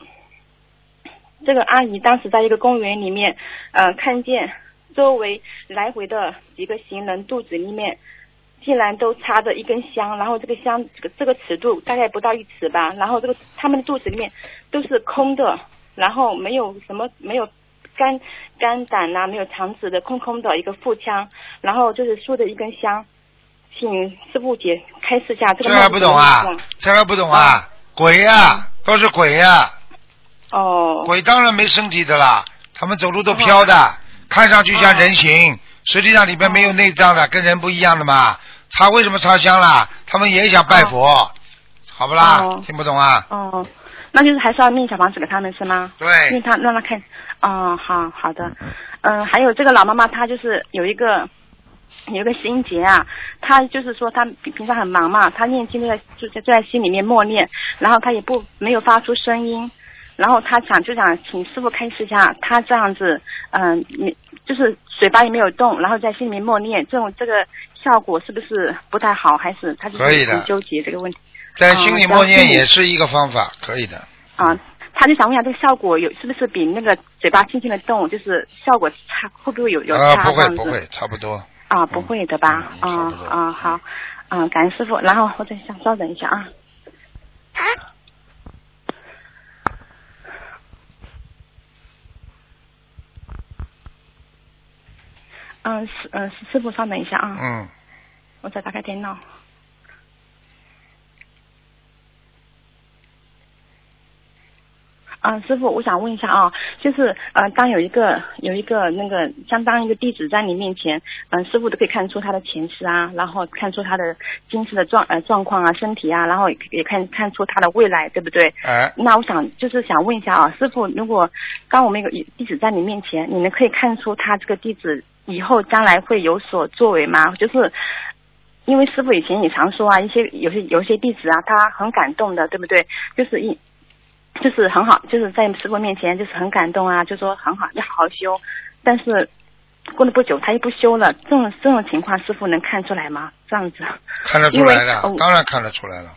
这个阿姨当时在一个公园里面，呃，看见周围来回的几个行人肚子里面竟然都插着一根香，然后这个香这个这个尺度大概不到一尺吧，然后这个他们的肚子里面都是空的，然后没有什么没有肝肝胆呐、没有肠子的空空的一个腹腔，然后就是竖着一根香，请师傅姐开示一下这个梦这还不懂啊？这还不懂啊？鬼呀，都是鬼呀，哦，鬼当然没身体的啦，他们走路都飘的，看上去像人形，实际上里边没有内脏的，跟人不一样的嘛。他为什么烧香啦？他们也想拜佛，好不啦哦？听不懂啊？哦，那就是还是要念小房子给他们是吗？对，念，他让他看，哦，好好的，嗯、还有这个老妈妈，她就是有一个有一个心结啊，她就是说她平平常很忙嘛，她念经都在就在就在心里面默念，然后她也不没有发出声音，然后他想就想请师傅开示一下，他这样子，嗯、你就是嘴巴也没有动，然后在心里面默念，这种这个效果是不是不太好，还是他就可以的纠结这个问题在心里默哦念也是一个方法，可以的。啊？他就想问一下，这个效果有是不是比那个嘴巴轻轻的动，就是效果差，会不会有有啊，差？不会不会，差不多。啊，不会的吧？嗯啊啊好，嗯，感恩师傅。然后我再想稍等一下啊啊。嗯，师嗯师傅稍等一下啊，嗯，我再打开电脑。啊，师傅，我想问一下啊，就是呃，当有一个有一个那个相当一个弟子在你面前，嗯、师傅都可以看出他的前世啊，然后看出他的今世的状呃状况啊、身体啊，然后也也看看出他的未来，对不对？哎，那我想就是想问一下啊，师傅，如果当我们有个弟子在你面前，你们可以看出他这个弟子以后将来会有所作为吗？就是因为师傅以前也常说啊，一些有些有些弟子啊，他很感动的，对不对？就是一就是很好，就是在师傅面前就是很感动啊，就说很好，要好好修。但是过了不久，他又不修了，这种这种情况，师傅能看出来吗？这样子。看得出来的因为哦，当然看得出来了。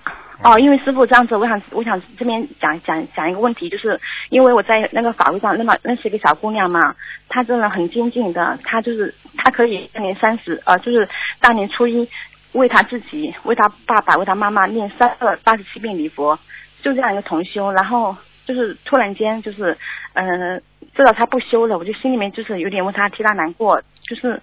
哦，因为师傅这样子，我想我想这边讲讲讲一个问题，就是因为我在那个法会上认到认识一个小姑娘嘛，她真的很精进的，她就是她可以大年三十呃，就是大年初一为她自己、为她爸爸、为她妈妈念三二八十七遍礼佛，就这样一个同修，然后就是突然间就是呃知道他不修了，我就心里面就是有点为他替他难过，就是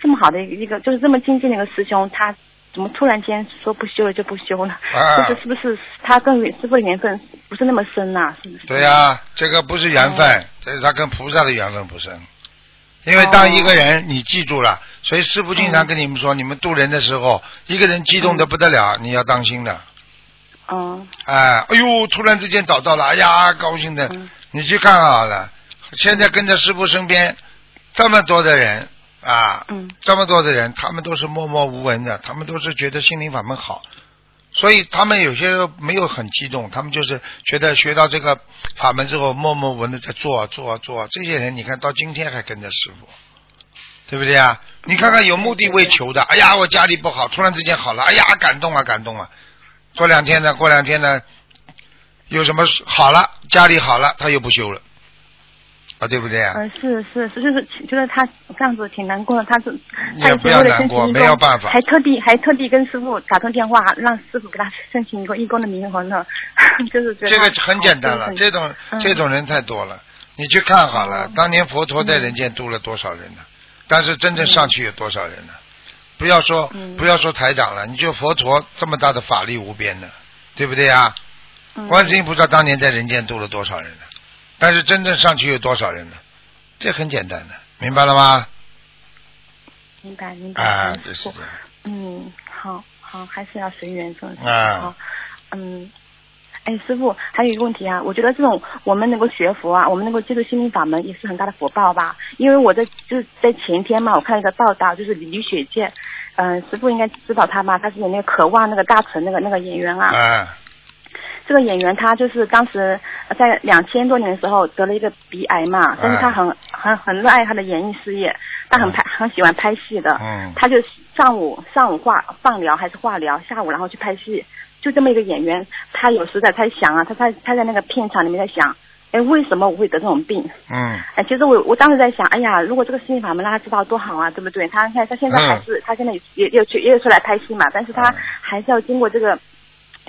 这么好的一个就是这么精进的一个师兄，他怎么突然间说不修了就不修了？啊就是是不是他跟师傅的缘分不是那么深呐、是不是？对呀、这个不是缘分，这是他跟菩萨的缘分不深。因为当一个人你记住了，所以师傅经常跟你们说，你们渡人的时候，一个人激动的不得了，你要当心的。哦，哎，哎呦，突然之间找到了，哎呀，高兴的，嗯你去看好了。现在跟着师傅身边这么多的人啊，嗯这么多的人，他们都是默默无闻的，他们都是觉得心灵法门好，所以他们有些没有很激动，他们就是觉得学到这个法门之后，默默无闻的在做啊做啊做啊。这些人你看到今天还跟着师傅，对不对啊？你看看有目的为求的，哎呀，我家里不好，突然之间好了，哎呀，感动啊感动啊。过两天呢，过两天呢，有什么事好了，家里好了，他又不修了，啊，对不对啊？嗯、是是是，就是就是他这样子挺难过的，他是他以也不要难过没有办法还特地还特地跟师傅打通电话，让师傅给他申请一个义工的名额呢，就是觉得这个很简单了，好这种嗯这种人太多了，你去看好了哦，当年佛陀在人间度了多少人呢？但是真正上去有多少人呢？不要说嗯不要说台长了，你就佛陀这么大的法力无边的，对不对啊？嗯观世音菩萨当年在人间度了多少人呢？但是真正上去有多少人呢？这很简单的，明白了吗？明白明白。啊，嗯就是这样。嗯，好好，还是要随缘，真的是。啊好，嗯。哎，师傅，还有一个问题啊，我觉得这种我们能够学佛啊，我们能够接触心灵法门，也是很大的福报吧。因为我在就是在前天嘛，我看了一个报道，就是李雪健，嗯、师傅应该知道他吧？他是演那个《渴望》那个大成那个那个演员啊。啊，这个演员他就是当时呃在两千多年的时候得了一个鼻癌嘛，但是他很很很热爱他的演艺事业，他很拍很喜欢拍戏的，嗯他就上午上午化放疗还是化疗，下午然后去拍戏，就这么一个演员，他有时在他想啊，他他他在那个片场里面在想，哎，为什么我会得这种病？嗯，哎，其实我我当时在想，哎呀，如果这个心理法门让他知道多好啊，对不对？他看他现在还是、他现在也也也有去也有出来拍戏嘛，但是他嗯还是要经过这个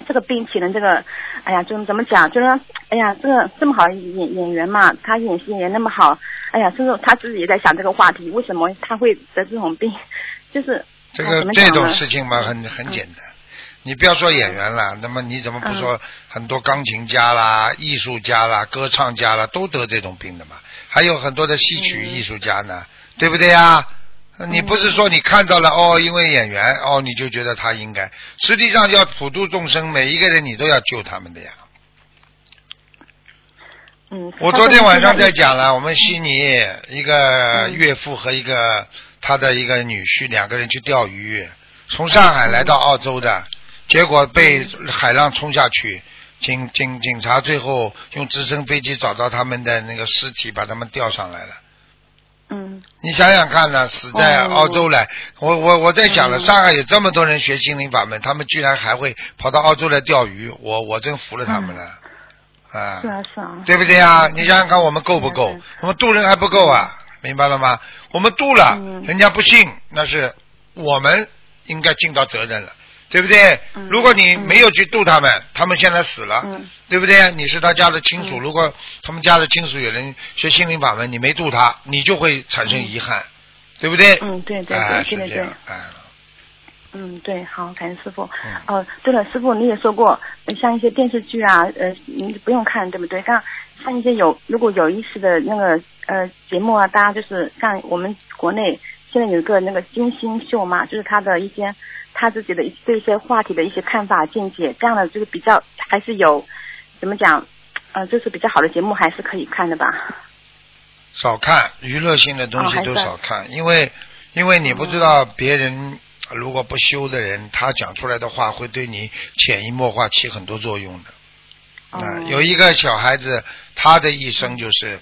这个病情的这个，哎呀，就怎么讲？就是说，哎呀，这个这么好的演演员嘛，他演戏演那么好，哎呀，就是他自己也在想这个话题，为什么他会得这种病？就是这个这种事情嘛，很很简单。你不要说演员了，那么你怎么不说很多钢琴家啦、艺术家啦、歌唱家啦，都得这种病的嘛？还有很多的戏曲艺术家呢，对不对呀？你不是说你看到了哦，因为演员哦，你就觉得他应该，实际上要普度众生，每一个人你都要救他们的呀。嗯，我昨天晚上在讲了，我们悉尼一个岳父和一个他的一个女婿两个人去钓鱼，从上海来到澳洲的，结果被海浪冲下去，警警警察最后用直升飞机找到他们的那个尸体，把他们吊上来了。嗯。你想想看呢，死在哦。澳洲来，我我我在想了，嗯。上海有这么多人学心灵法门，他们居然还会跑到澳洲来钓鱼，我我真服了他们了，啊。是啊是啊，对不对啊？你想想看，我们够不够？我们渡人还不够啊，明白了吗？我们渡了，嗯。人家不信，那是我们应该尽到责任了，对不对？嗯如果你没有去渡他们，他们现在死了，嗯对不对？你是他家的亲属，嗯如果他们家的亲属有人学心灵法门，你没渡他，你就会产生遗憾，对不对？嗯对对哎对是这样，哎，嗯，对，好，感谢师傅。嗯哦，对了，师傅你也说过，呃像一些电视剧啊，呃，你不用看，对不对？像像一些有如果有意思的那个呃节目啊，大家就是像我们国内现在有一个那个金星秀嘛，就是他的一些他自己的一对一些话题的一些看法见解，这样的就是比较还是有怎么讲，呃，就是比较好的节目还是可以看的吧。少看娱乐性的东西都少看，因为因为你不知道别人如果不修的人，他讲出来的话会对你潜移默化起很多作用的。啊，有一个小孩子，他的一生就是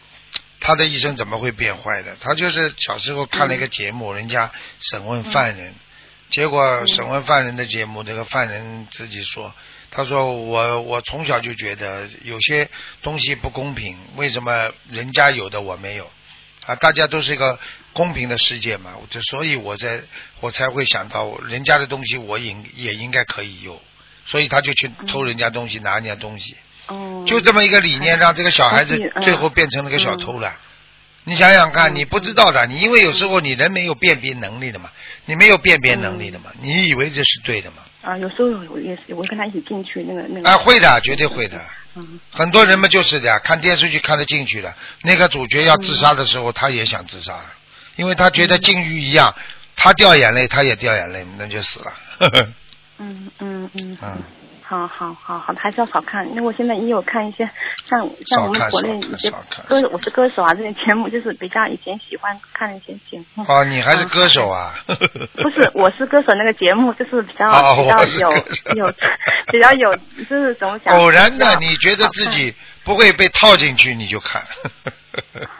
他的一生怎么会变坏的？他就是小时候看了一个节目，人家审问犯人，结果审问犯人的节目，这个犯人自己说。他说：“我我从小就觉得有些东西不公平，为什么人家有的我没有？啊，大家都是一个公平的世界嘛，就所以我在我才会想到人家的东西我应也应该可以有，所以他就去偷人家东西，拿人家东西。哦，就这么一个理念，让这个小孩子最后变成了个小偷了。你想想看，你不知道的，你因为有时候你人没有辨别能力的嘛，你没有辨别能力的嘛，你以为这是对的嘛？”啊，有时候我也是，我跟他一起进去那个那个。啊，会的，绝对会的。嗯。很多人嘛就是的，看电视剧看得进去的。那个主角要自杀的时候，他也想自杀，因为他觉得金鱼一样，他掉眼泪，他也掉眼泪，那就死了。嗯 嗯嗯。嗯。好好好好，还是要少看，因为我现在也有看一些像像我们国内一些歌，我是歌手啊这些节目，就是比较以前喜欢看一些节目。哦，你还是歌手啊？不是，我是歌手那个节目，就是比较比较有有比较有，就是怎么讲？偶然的，你觉得自己不会被套进去，你就看。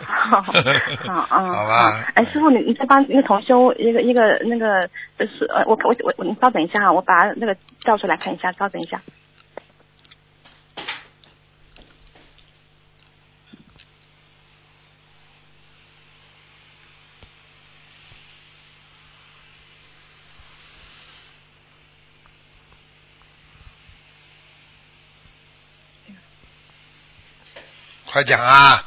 好，好，嗯，好吧。哎，师傅，你你再帮一个同修一个一个那个是呃，我我我我，你稍等一下啊，我把那个调出来看一下，稍等一下。快讲啊！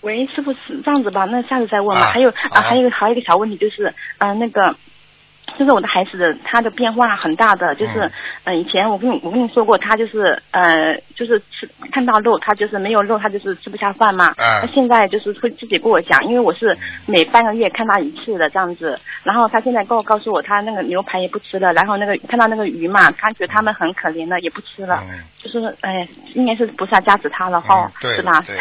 喂，师傅是这样子吧？那下次再问吧。还有啊，还有还有一个小问题就是，嗯，那个。就是我的孩子的他的变化很大的，就是嗯，以前我跟你我跟你说过，他就是呃，就是吃看到肉，他就是没有肉，他就是吃不下饭嘛。他现在就是会自己跟我讲，因为我是每半个月看他一次的这样子。然后他现在跟我告诉我，他那个牛排也不吃了，然后那个看到那个鱼嘛，他觉得他们很可怜的，也不吃了。就是哎，应该是菩萨加持他了哈，是吧？对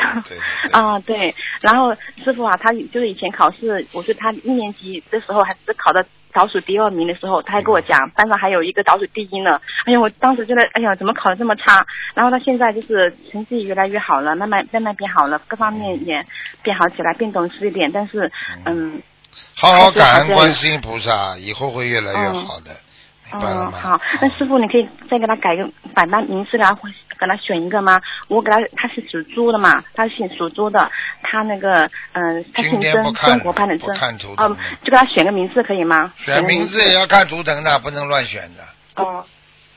啊，对。然后师傅啊，他就是以前考试，我是他一年级的时候还是考的。倒数第二名的时候，他还跟我讲，班上还有一个倒数第一呢。哎呀，我当时觉得，哎呀，怎么考的这么差？然后他现在就是成绩越来越好了，慢慢慢慢变好了，各方面也变好起来，变懂事一点。但是，嗯，好好感恩观世音菩萨，以后会越来越好的。嗯，好，那师傅你可以再给他改个版本名字，然后给他选一个吗？我给他，他是属猪的嘛，他姓属猪的，他那个嗯，他姓曾，曾国藩的曾，嗯，就给他选个名字可以吗？选名字也要看图腾的，不能乱选的。哦，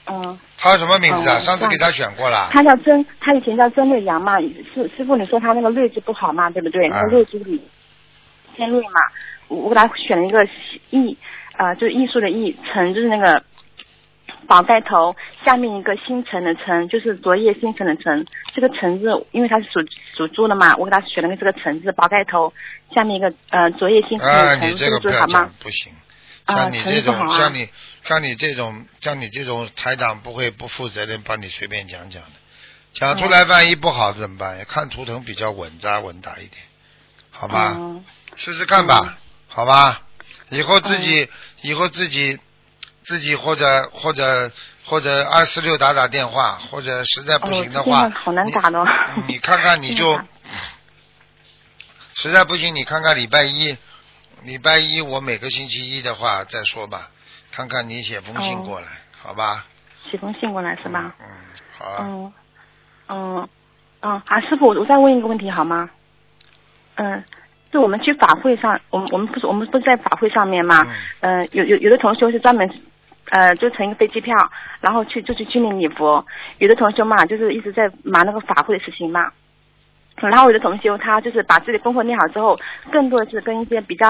嗯。他什么名字啊？上次给他选过了。他叫曾，他以前叫曾瑞阳嘛。师师傅，你说他那个瑞字不好嘛？对不对？那个瑞字里天瑞嘛，我给他选了一个艺。啊，就是艺术的艺，成就是那个宝盖头下面一个星辰的辰，就是昨夜星辰的辰。这个辰字，因为它是属属猪的嘛，我给他选了个这个辰字，宝盖头下面一个呃昨夜星辰的辰，这个字好吗？不行，像你这种，像你像你这种，像你这种台长不会不负责任帮你随便讲讲的，讲出来万一不好怎么办？看图腾比较稳扎稳打一点，好吧？试试看吧，好吧？以后自己，以后自己，自己或者或者或者二四六打打电话，或者实在不行的话，好难打的。你看看你 就，实在不行你看看礼拜一，礼拜一我每个星期一的话再说吧，看看你写封信过来，好吧？写封信过来是吧？嗯，好啊。嗯嗯嗯啊，师傅，我再问一个问题好吗？嗯。就我们去法会上，我们我们不是我们不是在法会上面嘛？嗯，有有有的同学是专门，呃，就乘一个飞机票，然后去就去去念礼佛。有的同学嘛，就是一直在忙那个法会的事情嘛。然后有的同学他就是把自己功课练好之后，更多的是跟一些比较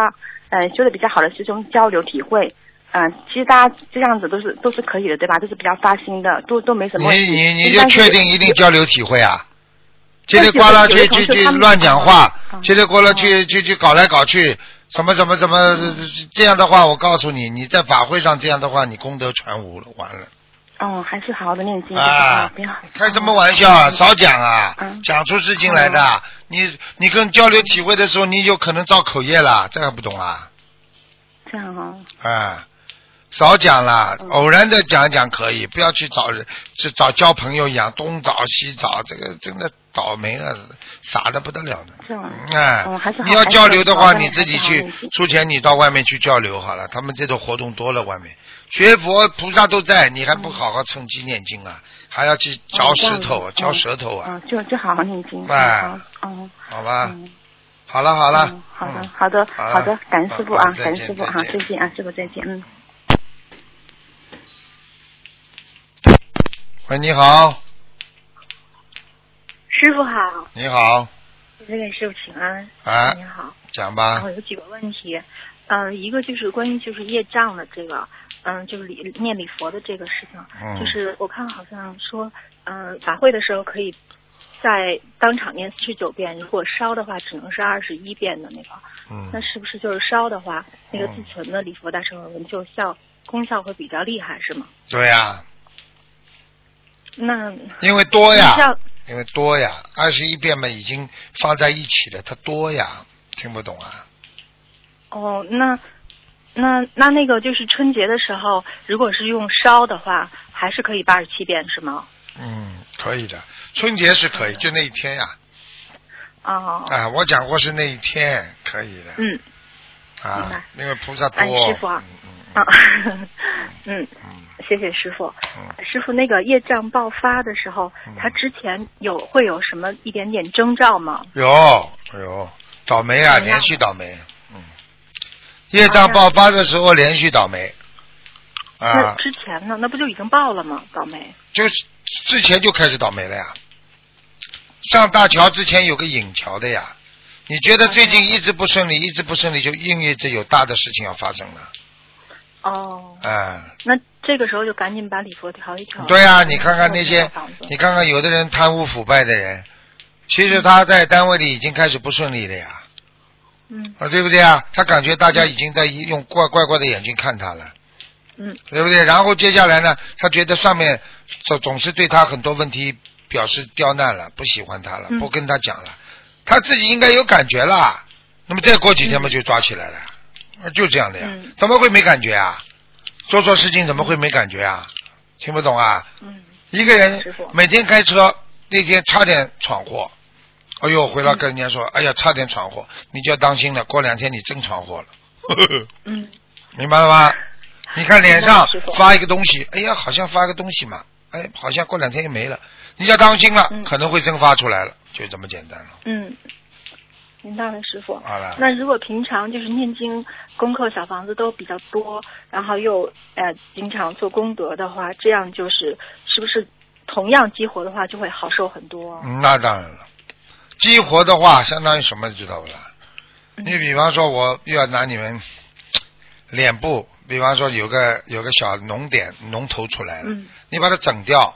呃修的比较好的师兄交流体会。嗯，其实大家这样子都是都是可以的，对吧？都是比较发心的，都都没什么。你你你就确定一定交流体会啊？叽里呱啦去去去乱讲话，嗯叽里呱啦去去去搞来搞去，什么什么什么，这样的话，我告诉你，你在法会上这样的话，你功德全无了，完了。哦，还是好好的念经，啊不要开什么玩笑啊！少讲啊嗯，讲出事情来的。你你跟交流体会的时候，你有可能造口业了，这还不懂啊？这样啊，啊，少讲了，嗯偶然的讲一讲可以，不要去找人，去找交朋友一样，东找西找，这个真的倒霉了，傻的不得了的。是吗。哎哦还是，你要交流的话，你自己去出钱，你到外面去交流好了。他们这种活动多了，外面学佛菩萨都在，你还不好好趁机念经啊？还要去嚼石头啊，嚼舌头啊？嗯，就就好好念经。哎好，嗯，好吧，嗯，好了好了嗯，好的嗯，好的，好的，感恩师傅啊，感恩师傅，啊，再见啊，师傅再见，嗯。喂，你好，师傅好，你好，在给师傅请安。啊你好，讲吧。然后，有几个问题，嗯、一个就是关于就是业障的这个，嗯、就是礼念礼佛的这个事情，嗯。就是我看好像说，嗯、法会的时候可以在当场念四十九遍，如果烧的话只能是二十一遍的那个，嗯。那是不是就是烧的话，那个嗯自存的礼佛大乘文就效功效会比较厉害是吗？对呀，那因为多呀。像，因为多呀，二十一遍嘛已经放在一起了，它多呀，听不懂啊？哦，那那那那个就是春节的时候，如果是用烧的话，还是可以八十七遍是吗？嗯，可以的，春节是可以，就那一天呀。哦，啊，我讲过是那一天可以的。嗯明啊白，因为菩萨多。哎师傅啊嗯啊 嗯，谢谢师傅。嗯师傅，那个业障爆发的时候，他之前有会有什么一点点征兆吗？有有倒霉啊，连续倒霉。嗯，业障爆发的时候连续倒霉。那啊，之前呢？那不就已经爆了吗？倒霉。就是之前就开始倒霉了呀。上大桥之前有个引桥的呀，你觉得最近一直不顺利，一直不顺利，就意味着有大的事情要发生了。哦，啊，那这个时候就赶紧把礼佛调一调。对啊，你看看那些你看看有的人贪污腐败的人，其实他在单位里已经开始不顺利了呀，嗯。啊，对不对啊？他感觉大家已经在用怪怪怪的眼睛看他了，嗯。对不对？然后接下来呢，他觉得上面总总是对他很多问题表示刁难了，不喜欢他了，嗯。不跟他讲了，他自己应该有感觉了。那么再过几天嘛，就抓起来了，啊就这样的呀嗯，怎么会没感觉啊？做错事情怎么会没感觉啊？听不懂啊？嗯一个人每天开车，那天差点闯祸，哎呦，回来跟人家说，哎呀，差点闯祸，你就要当心了，过两天你真闯祸了，嗯明白了吗？你看脸上发一个东西，哎呀，好像发个东西嘛，哎，好像过两天就没了，你要当心了，嗯可能会真发出来了，就这么简单了。嗯，明白了，师傅。好了，那如果平常就是念经、功课、小房子都比较多，然后又呃经常做功德的话，这样就是是不是同样激活的话就会好受很多？嗯那当然了，激活的话相当于什么，知道不啦？嗯你比方说，我又要拿你们脸部，比方说有个有个小脓点脓头出来了，嗯你把它整掉，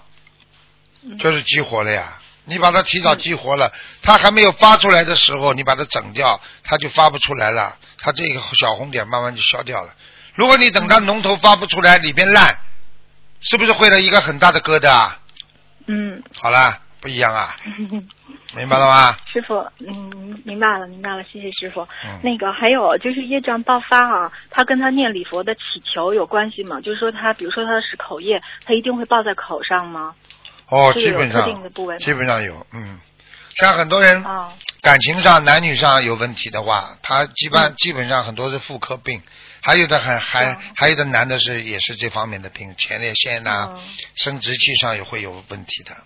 嗯就是激活了呀。你把它提早激活了，它还没有发出来的时候，你把它整掉，它就发不出来了，它这个小红点慢慢就消掉了。如果你等它脓头发不出来，里边烂，是不是会了一个很大的疙瘩啊？嗯，好了，不一样啊，明白了吗？师傅，嗯，明白了，明白了，谢谢师傅。嗯那个还有就是业障爆发啊，它跟他念礼佛的祈求有关系吗？就是说他，比如说他是口业，他一定会爆在口上吗？哦，基本上基本上有，嗯，像很多人哦，感情上、男女上有问题的话，他基嗯。本基本上很多是妇科病，还有的还还哦还有的男的是也是这方面的病，前列腺呐、嗯。生殖器上也会有问题的，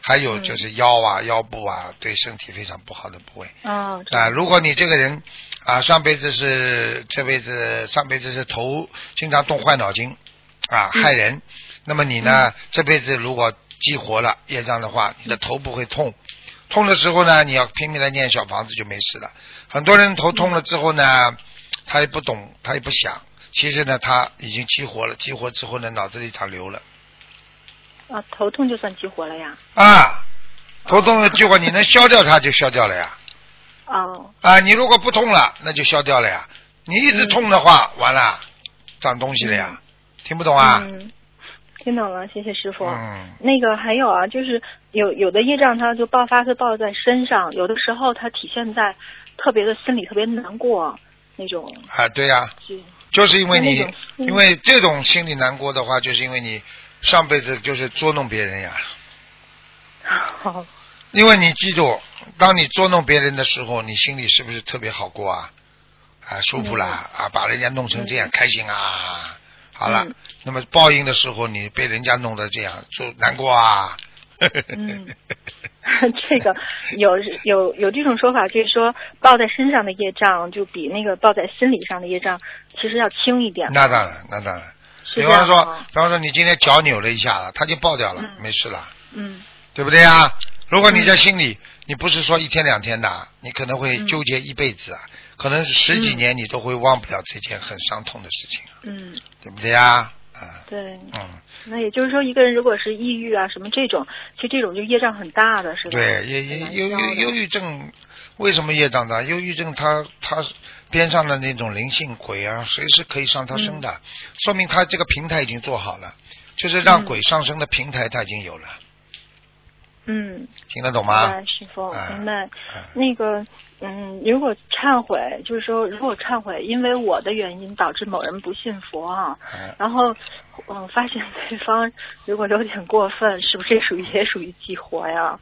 还有嗯。就是腰啊、腰部啊，对身体非常不好的部位。啊，如果你这个人啊，上辈子是这辈子上辈子是头经常动坏脑筋啊，嗯。害人，那么你呢，这辈子如果激活了业障的话，你的头不会痛，痛的时候呢，你要拼命的念小房子就没事了。很多人头痛了之后呢，他也不懂，他也不想，其实呢，他已经激活了，激活之后呢，脑子里长瘤了啊，头痛就算激活了呀？啊。头痛一句话，你能消掉它就消掉了呀。哦，啊，你如果不痛了，那就消掉了呀。你一直痛的话，完了，长东西了呀。听不懂啊？嗯，听懂了，谢谢师傅。嗯那个还有啊，就是有有的业障它就爆发是爆在身上，有的时候它体现在特别的心里特别难过那种，啊，对呀、就就是因为你因为这种心里难过的话，就是因为你上辈子就是捉弄别人呀。好，因为你记住，当你捉弄别人的时候，你心里是不是特别好过啊？啊，舒服啦，啊，把人家弄成这样，开心啊！好了，嗯那么报应的时候，你被人家弄得这样，就难过啊。嗯 这个有有有这种说法，就是说抱在身上的业障就比那个抱在心理上的业障其实要轻一点。那当然，那当然。比方说，比方说你今天脚扭了一下了，它就爆掉了，嗯没事了，嗯对不对呀？如果你在心里，你不是说一天两天的，你可能会嗯纠结一辈子啊，可能十几年你都会忘不了这件很伤痛的事情，嗯，对不对呀？啊，对。嗯，那也就是说，一个人如果是抑郁啊什么这种，其实这种就业障很大的，是吧？对，也也忧消的忧忧郁症为什么业障大？忧郁症它它边上的那种灵性鬼啊，随时可以上他身的，嗯说明他这个平台已经做好了，就是让嗯鬼上升的平台他已经有了，嗯，听得懂吗？白，师傅，哎明白。哎那个，嗯，如果忏悔，就是说，如果忏悔，因为我的原因导致某人不信佛啊，哎然后，嗯，发现对方如果有点过分，是不是也属于也属于激活呀？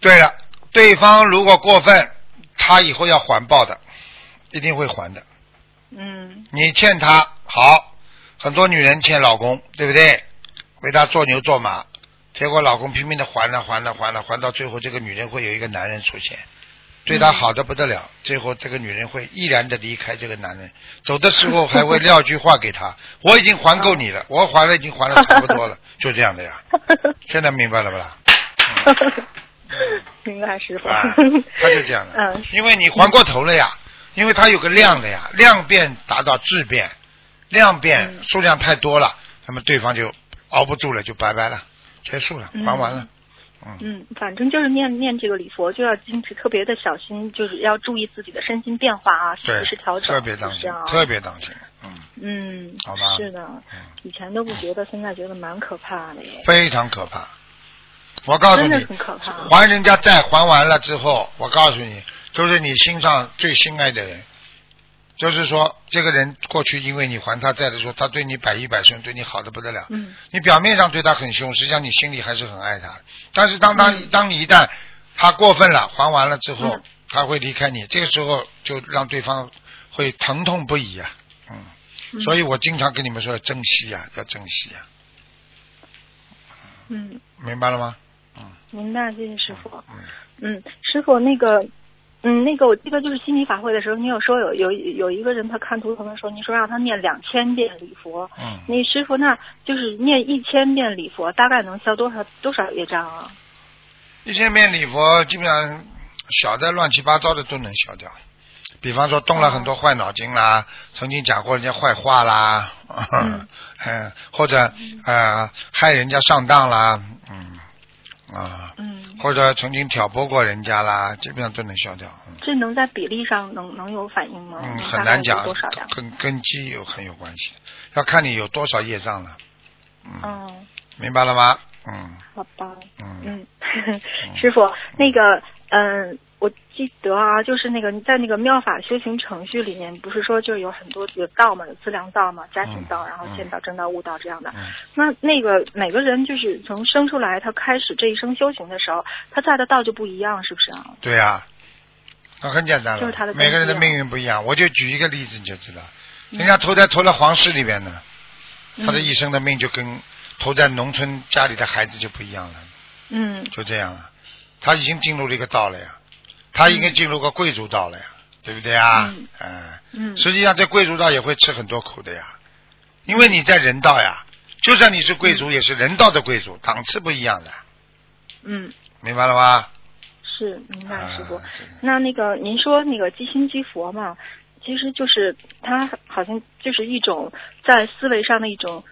对了，对方如果过分，他以后要还报的，一定会还的。嗯你欠他好，很多女人欠老公，对不对？为他做牛做马，结果老公拼命的还了还了还了，还到最后，这个女人会有一个男人出现，对她好的不得了，最后这个女人会毅然的离开这个男人，走的时候还会撂句话给他：我已经还够你了，我还了已经还了差不多了，就这样的呀。现在明白了不啦？明白，师傅。啊，他就这样的，嗯。因为你还过头了呀，因为他有个量的呀，量变达到质变，量变嗯。数量太多了，那么对方就熬不住了，就拜拜了，结束了，嗯。还完了，嗯，嗯，反正就是念念这个礼佛，就要坚持，特别的小心，就是要注意自己的身心变化啊，对及时调，整，特别当心特别当心，嗯，嗯，好吧。是的，嗯。以前都不觉得，现在觉得蛮可怕的耶，非常可怕。我告诉真的可怕，还人家债还完了之后，我告诉你，就是你心上最心爱的人，就是说这个人过去因为你还他债的时候，他对你百依百顺，对你好的不得了。嗯。你表面上对他很凶，实际上你心里还是很爱他。但是当当、嗯。当你一旦他过分了，还完了之后，嗯。他会离开你，这个时候就让对方会疼痛不已啊。嗯，嗯。所以我经常跟你们说要珍惜呀、要珍惜呀、嗯，明白了吗？嗯。明白，谢谢师傅。嗯，嗯，师傅，那个，嗯，那个我记得就是心理法会的时候，你有说有有有一个人他看图腾的时候，你说让他念两千遍礼佛。嗯那师傅，那就是念一千遍礼佛，大概能消多少多少业障啊？一千遍礼佛，基本上小的乱七八糟的都能消掉。比方说动了很多坏脑筋啦，曾经讲过人家坏话啦，嗯 嗯，或者呃害人家上当啦，嗯啊，嗯，或者曾经挑拨过人家啦，基本上都能消掉。嗯这能在比例上能能有反应吗？嗯，很难讲跟跟基有很有关系，要看你有多少业障了。嗯，嗯，明白了吗？嗯好吧。嗯 嗯，师傅，那个，嗯，我记得啊，就是那个在那个妙法修行程序里面，不是说就有很多有道嘛，有资粮道嘛，家庭道，嗯然后见道、正道、悟道这样的。嗯，那那个每个人就是从生出来，他开始这一生修行的时候，他在的道就不一样，是不是啊？对呀、那很简单了，就是他的每个人的命运不一样。我就举一个例子你就知道，嗯。人家投在投了皇室里边的，他的嗯一生的命就跟投在农村家里的孩子就不一样了，嗯。就这样了。他已经进入了一个道了呀，他应该进入个贵族道了呀，对不对啊？嗯。哎嗯。实际上在贵族道也会吃很多苦的呀，因为你在人道呀，就算你是贵族，也是人道的贵族，档次不一样的，嗯，明白了吗？是明白，师傅。那那个您说那个积心积佛嘛，其实就是它好像就是一种在思维上的一种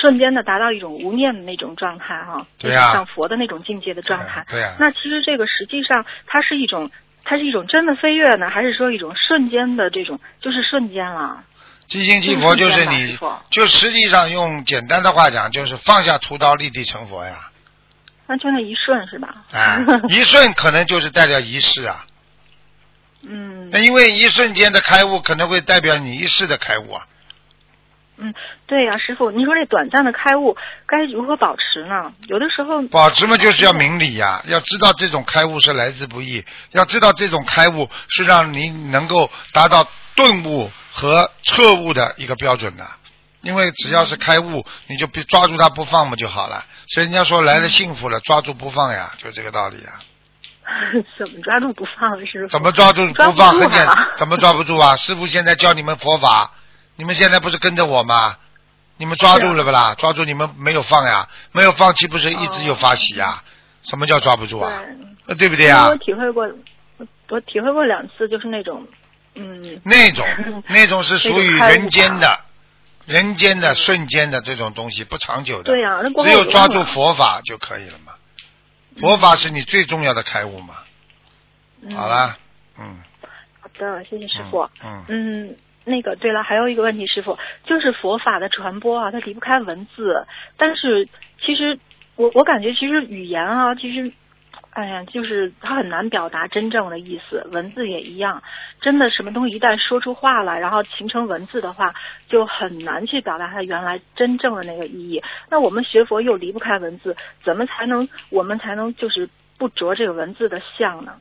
瞬间的达到一种无念的那种状态哈，对呀就是像佛的那种境界的状态。对呀、那其实这个实际上它是一种，它是一种真的飞跃呢，还是说一种瞬间的这种，就是瞬间了？即心即佛就是你，就实际上用简单的话讲，就是放下屠刀立地成佛呀。那就那一瞬是吧？啊，一瞬可能就是代表一世啊。嗯那因为一瞬间的开悟可能会代表你一世的开悟啊。嗯，对呀、师傅，您说这短暂的开悟该如何保持呢？有的时候保持嘛，就是要明理呀、要知道这种开悟是来之不易，要知道这种开悟是让你能够达到顿悟和彻悟的一个标准的。因为只要是开悟，你就别抓住它不放嘛就好了。所以人家说来了幸福了，抓住不放呀，就这个道理呀。怎么抓住不放，师傅？怎么抓住不放？很简单，怎么抓不住啊？师傅现在教你们佛法，你们现在不是跟着我吗？你们抓住了不啦？抓住你们没有放呀？没有放弃不是一直有发起呀？什么叫抓不住啊？呃对不对呀我？体会过，我我体会过两次，就是那种，嗯，那种 那种是属于人间的、人间的、瞬间的这种东西，不长久的。对呀、那只有抓住佛法就可以了嘛。佛法是你最重要的开悟嘛。嗯好啦，嗯好的，谢谢师傅。嗯，嗯，那个对了，还有一个问题，师傅，就是佛法的传播啊，它离不开文字，但是其实我我感觉其实语言啊，其实。哎呀，就是它很难表达真正的意思，文字也一样。真的，什么东西一旦说出话来，然后形成文字的话，就很难去表达它原来真正的那个意义。那我们学佛又离不开文字，怎么才能我们才能就是不着这个文字的相呢？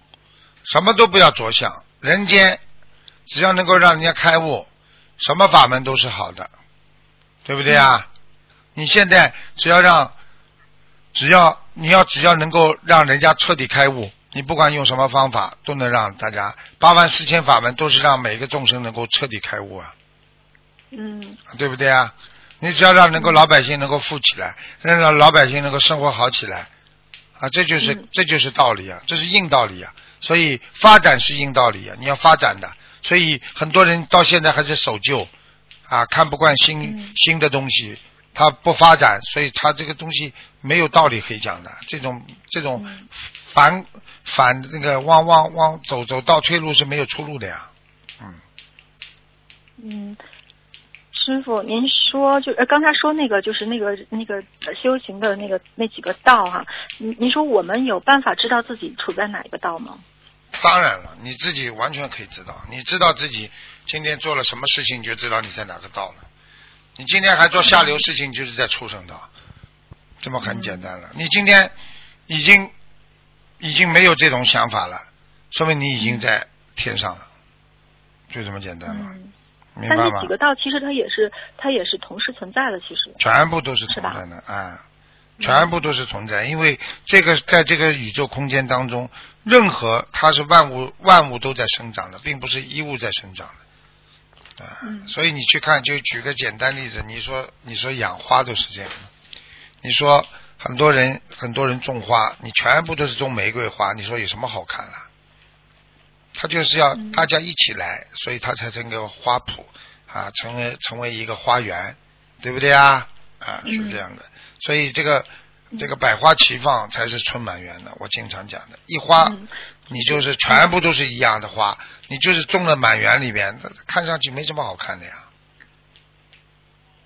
什么都不要着相，人间只要能够让人家开悟，什么法门都是好的，对不对啊？你现在只要让，只要你要只要能够让人家彻底开悟，你不管用什么方法，都能让大家八万四千法门都是让每个众生能够彻底开悟啊，嗯对不对啊？你只要让能够老百姓能够富起来，让让老百姓能够生活好起来，啊，这就是、嗯这就是道理啊，这是硬道理啊。所以发展是硬道理啊，你要发展的。所以很多人到现在还是守旧啊，看不惯新、嗯新的东西，他不发展，所以他这个东西没有道理可以讲的。这种这种嗯反反那个往往往走走倒退路是没有出路的呀。嗯，嗯，师傅，您说就呃刚才说那个就是那个那个呃修行的那个那几个道哈、您您说我们有办法知道自己处在哪一个道吗？当然了，你自己完全可以知道，你知道自己今天做了什么事情，你就知道你在哪个道了。你今天还做下流事情，就是在畜生道，这么很简单了。你今天已经已经没有这种想法了，说明你已经在天上了，就这么简单了，嗯，明白吗但是几？个道其实它也是它也是同时存在的，其实。全部都是存在的啊，全部都是存在，因为这个在这个宇宙空间当中，任何它是万物万物都在生长的，并不是一物在生长的。啊，嗯所以你去看，就举个简单例子，你说你说养花都是这样的，你说很多人很多人种花，你全部都是种玫瑰花，你说有什么好看啦？他就是要嗯大家一起来，所以他才成个花圃啊，成为成为一个花园，对不对啊？啊，是嗯这样的。所以这个这个百花齐放才是春满园的。我经常讲的，一花嗯你就是全部都是一样的花，你就是种了满园里边，看上去没什么好看的呀，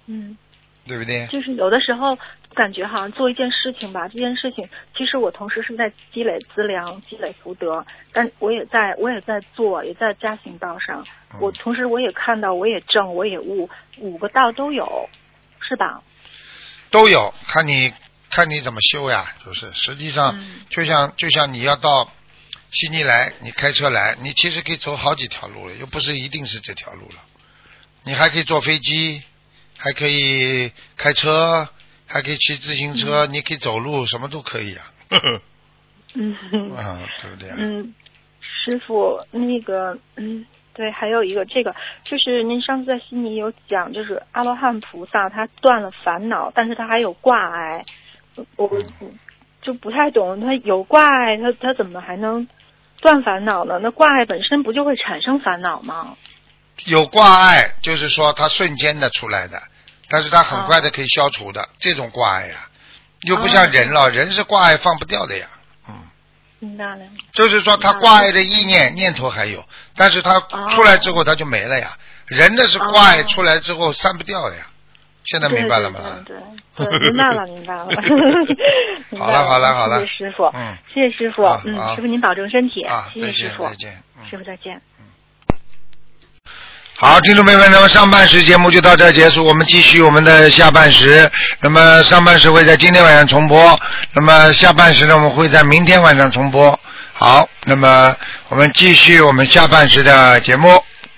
嗯，对不对？就是有的时候感觉好像做一件事情吧，这件事情其实我同时是在积累资粮、积累福德，但我也在我也在做，也在加行道上。嗯我同时我也看到，我也正，我也悟，五个道都有，是吧？都有，看你看你怎么修呀。就是实际上，嗯就像就像你要到悉尼来，你开车来，你其实可以走好几条路了，又不是一定是这条路了。你还可以坐飞机，还可以开车，还可以骑自行车，你可以走路，什么都可以啊。嗯 啊，对不对啊？嗯，师傅，那个嗯。对，还有一个这个，就是您上次在悉尼有讲，就是阿罗汉菩萨他断了烦恼，但是他还有挂碍，我嗯就不太懂，他有挂碍，他他怎么还能断烦恼呢？那挂碍本身不就会产生烦恼吗？有挂碍，就是说它瞬间的出来的，但是它很快的可以消除的，这种挂碍呀，又不像人了，人是挂碍放不掉的呀。嗯明白了。就是说，他挂碍的意念念头还有，但是他出来之后他就没了呀。人的是挂碍出来之后散不掉的呀。现在明白了吗？对 明白了，明白了。好了好了好了，谢谢师傅，嗯，谢谢师傅，嗯，师傅您保重身体，啊，谢谢师傅，再见，师傅再见。好，听众朋友们，那么上半时节目就到这儿结束，我们继续我们的下半时。那么上半时会在今天晚上重播，那么下半时呢，我们会在明天晚上重播。好，那么我们继续我们下半时的节目。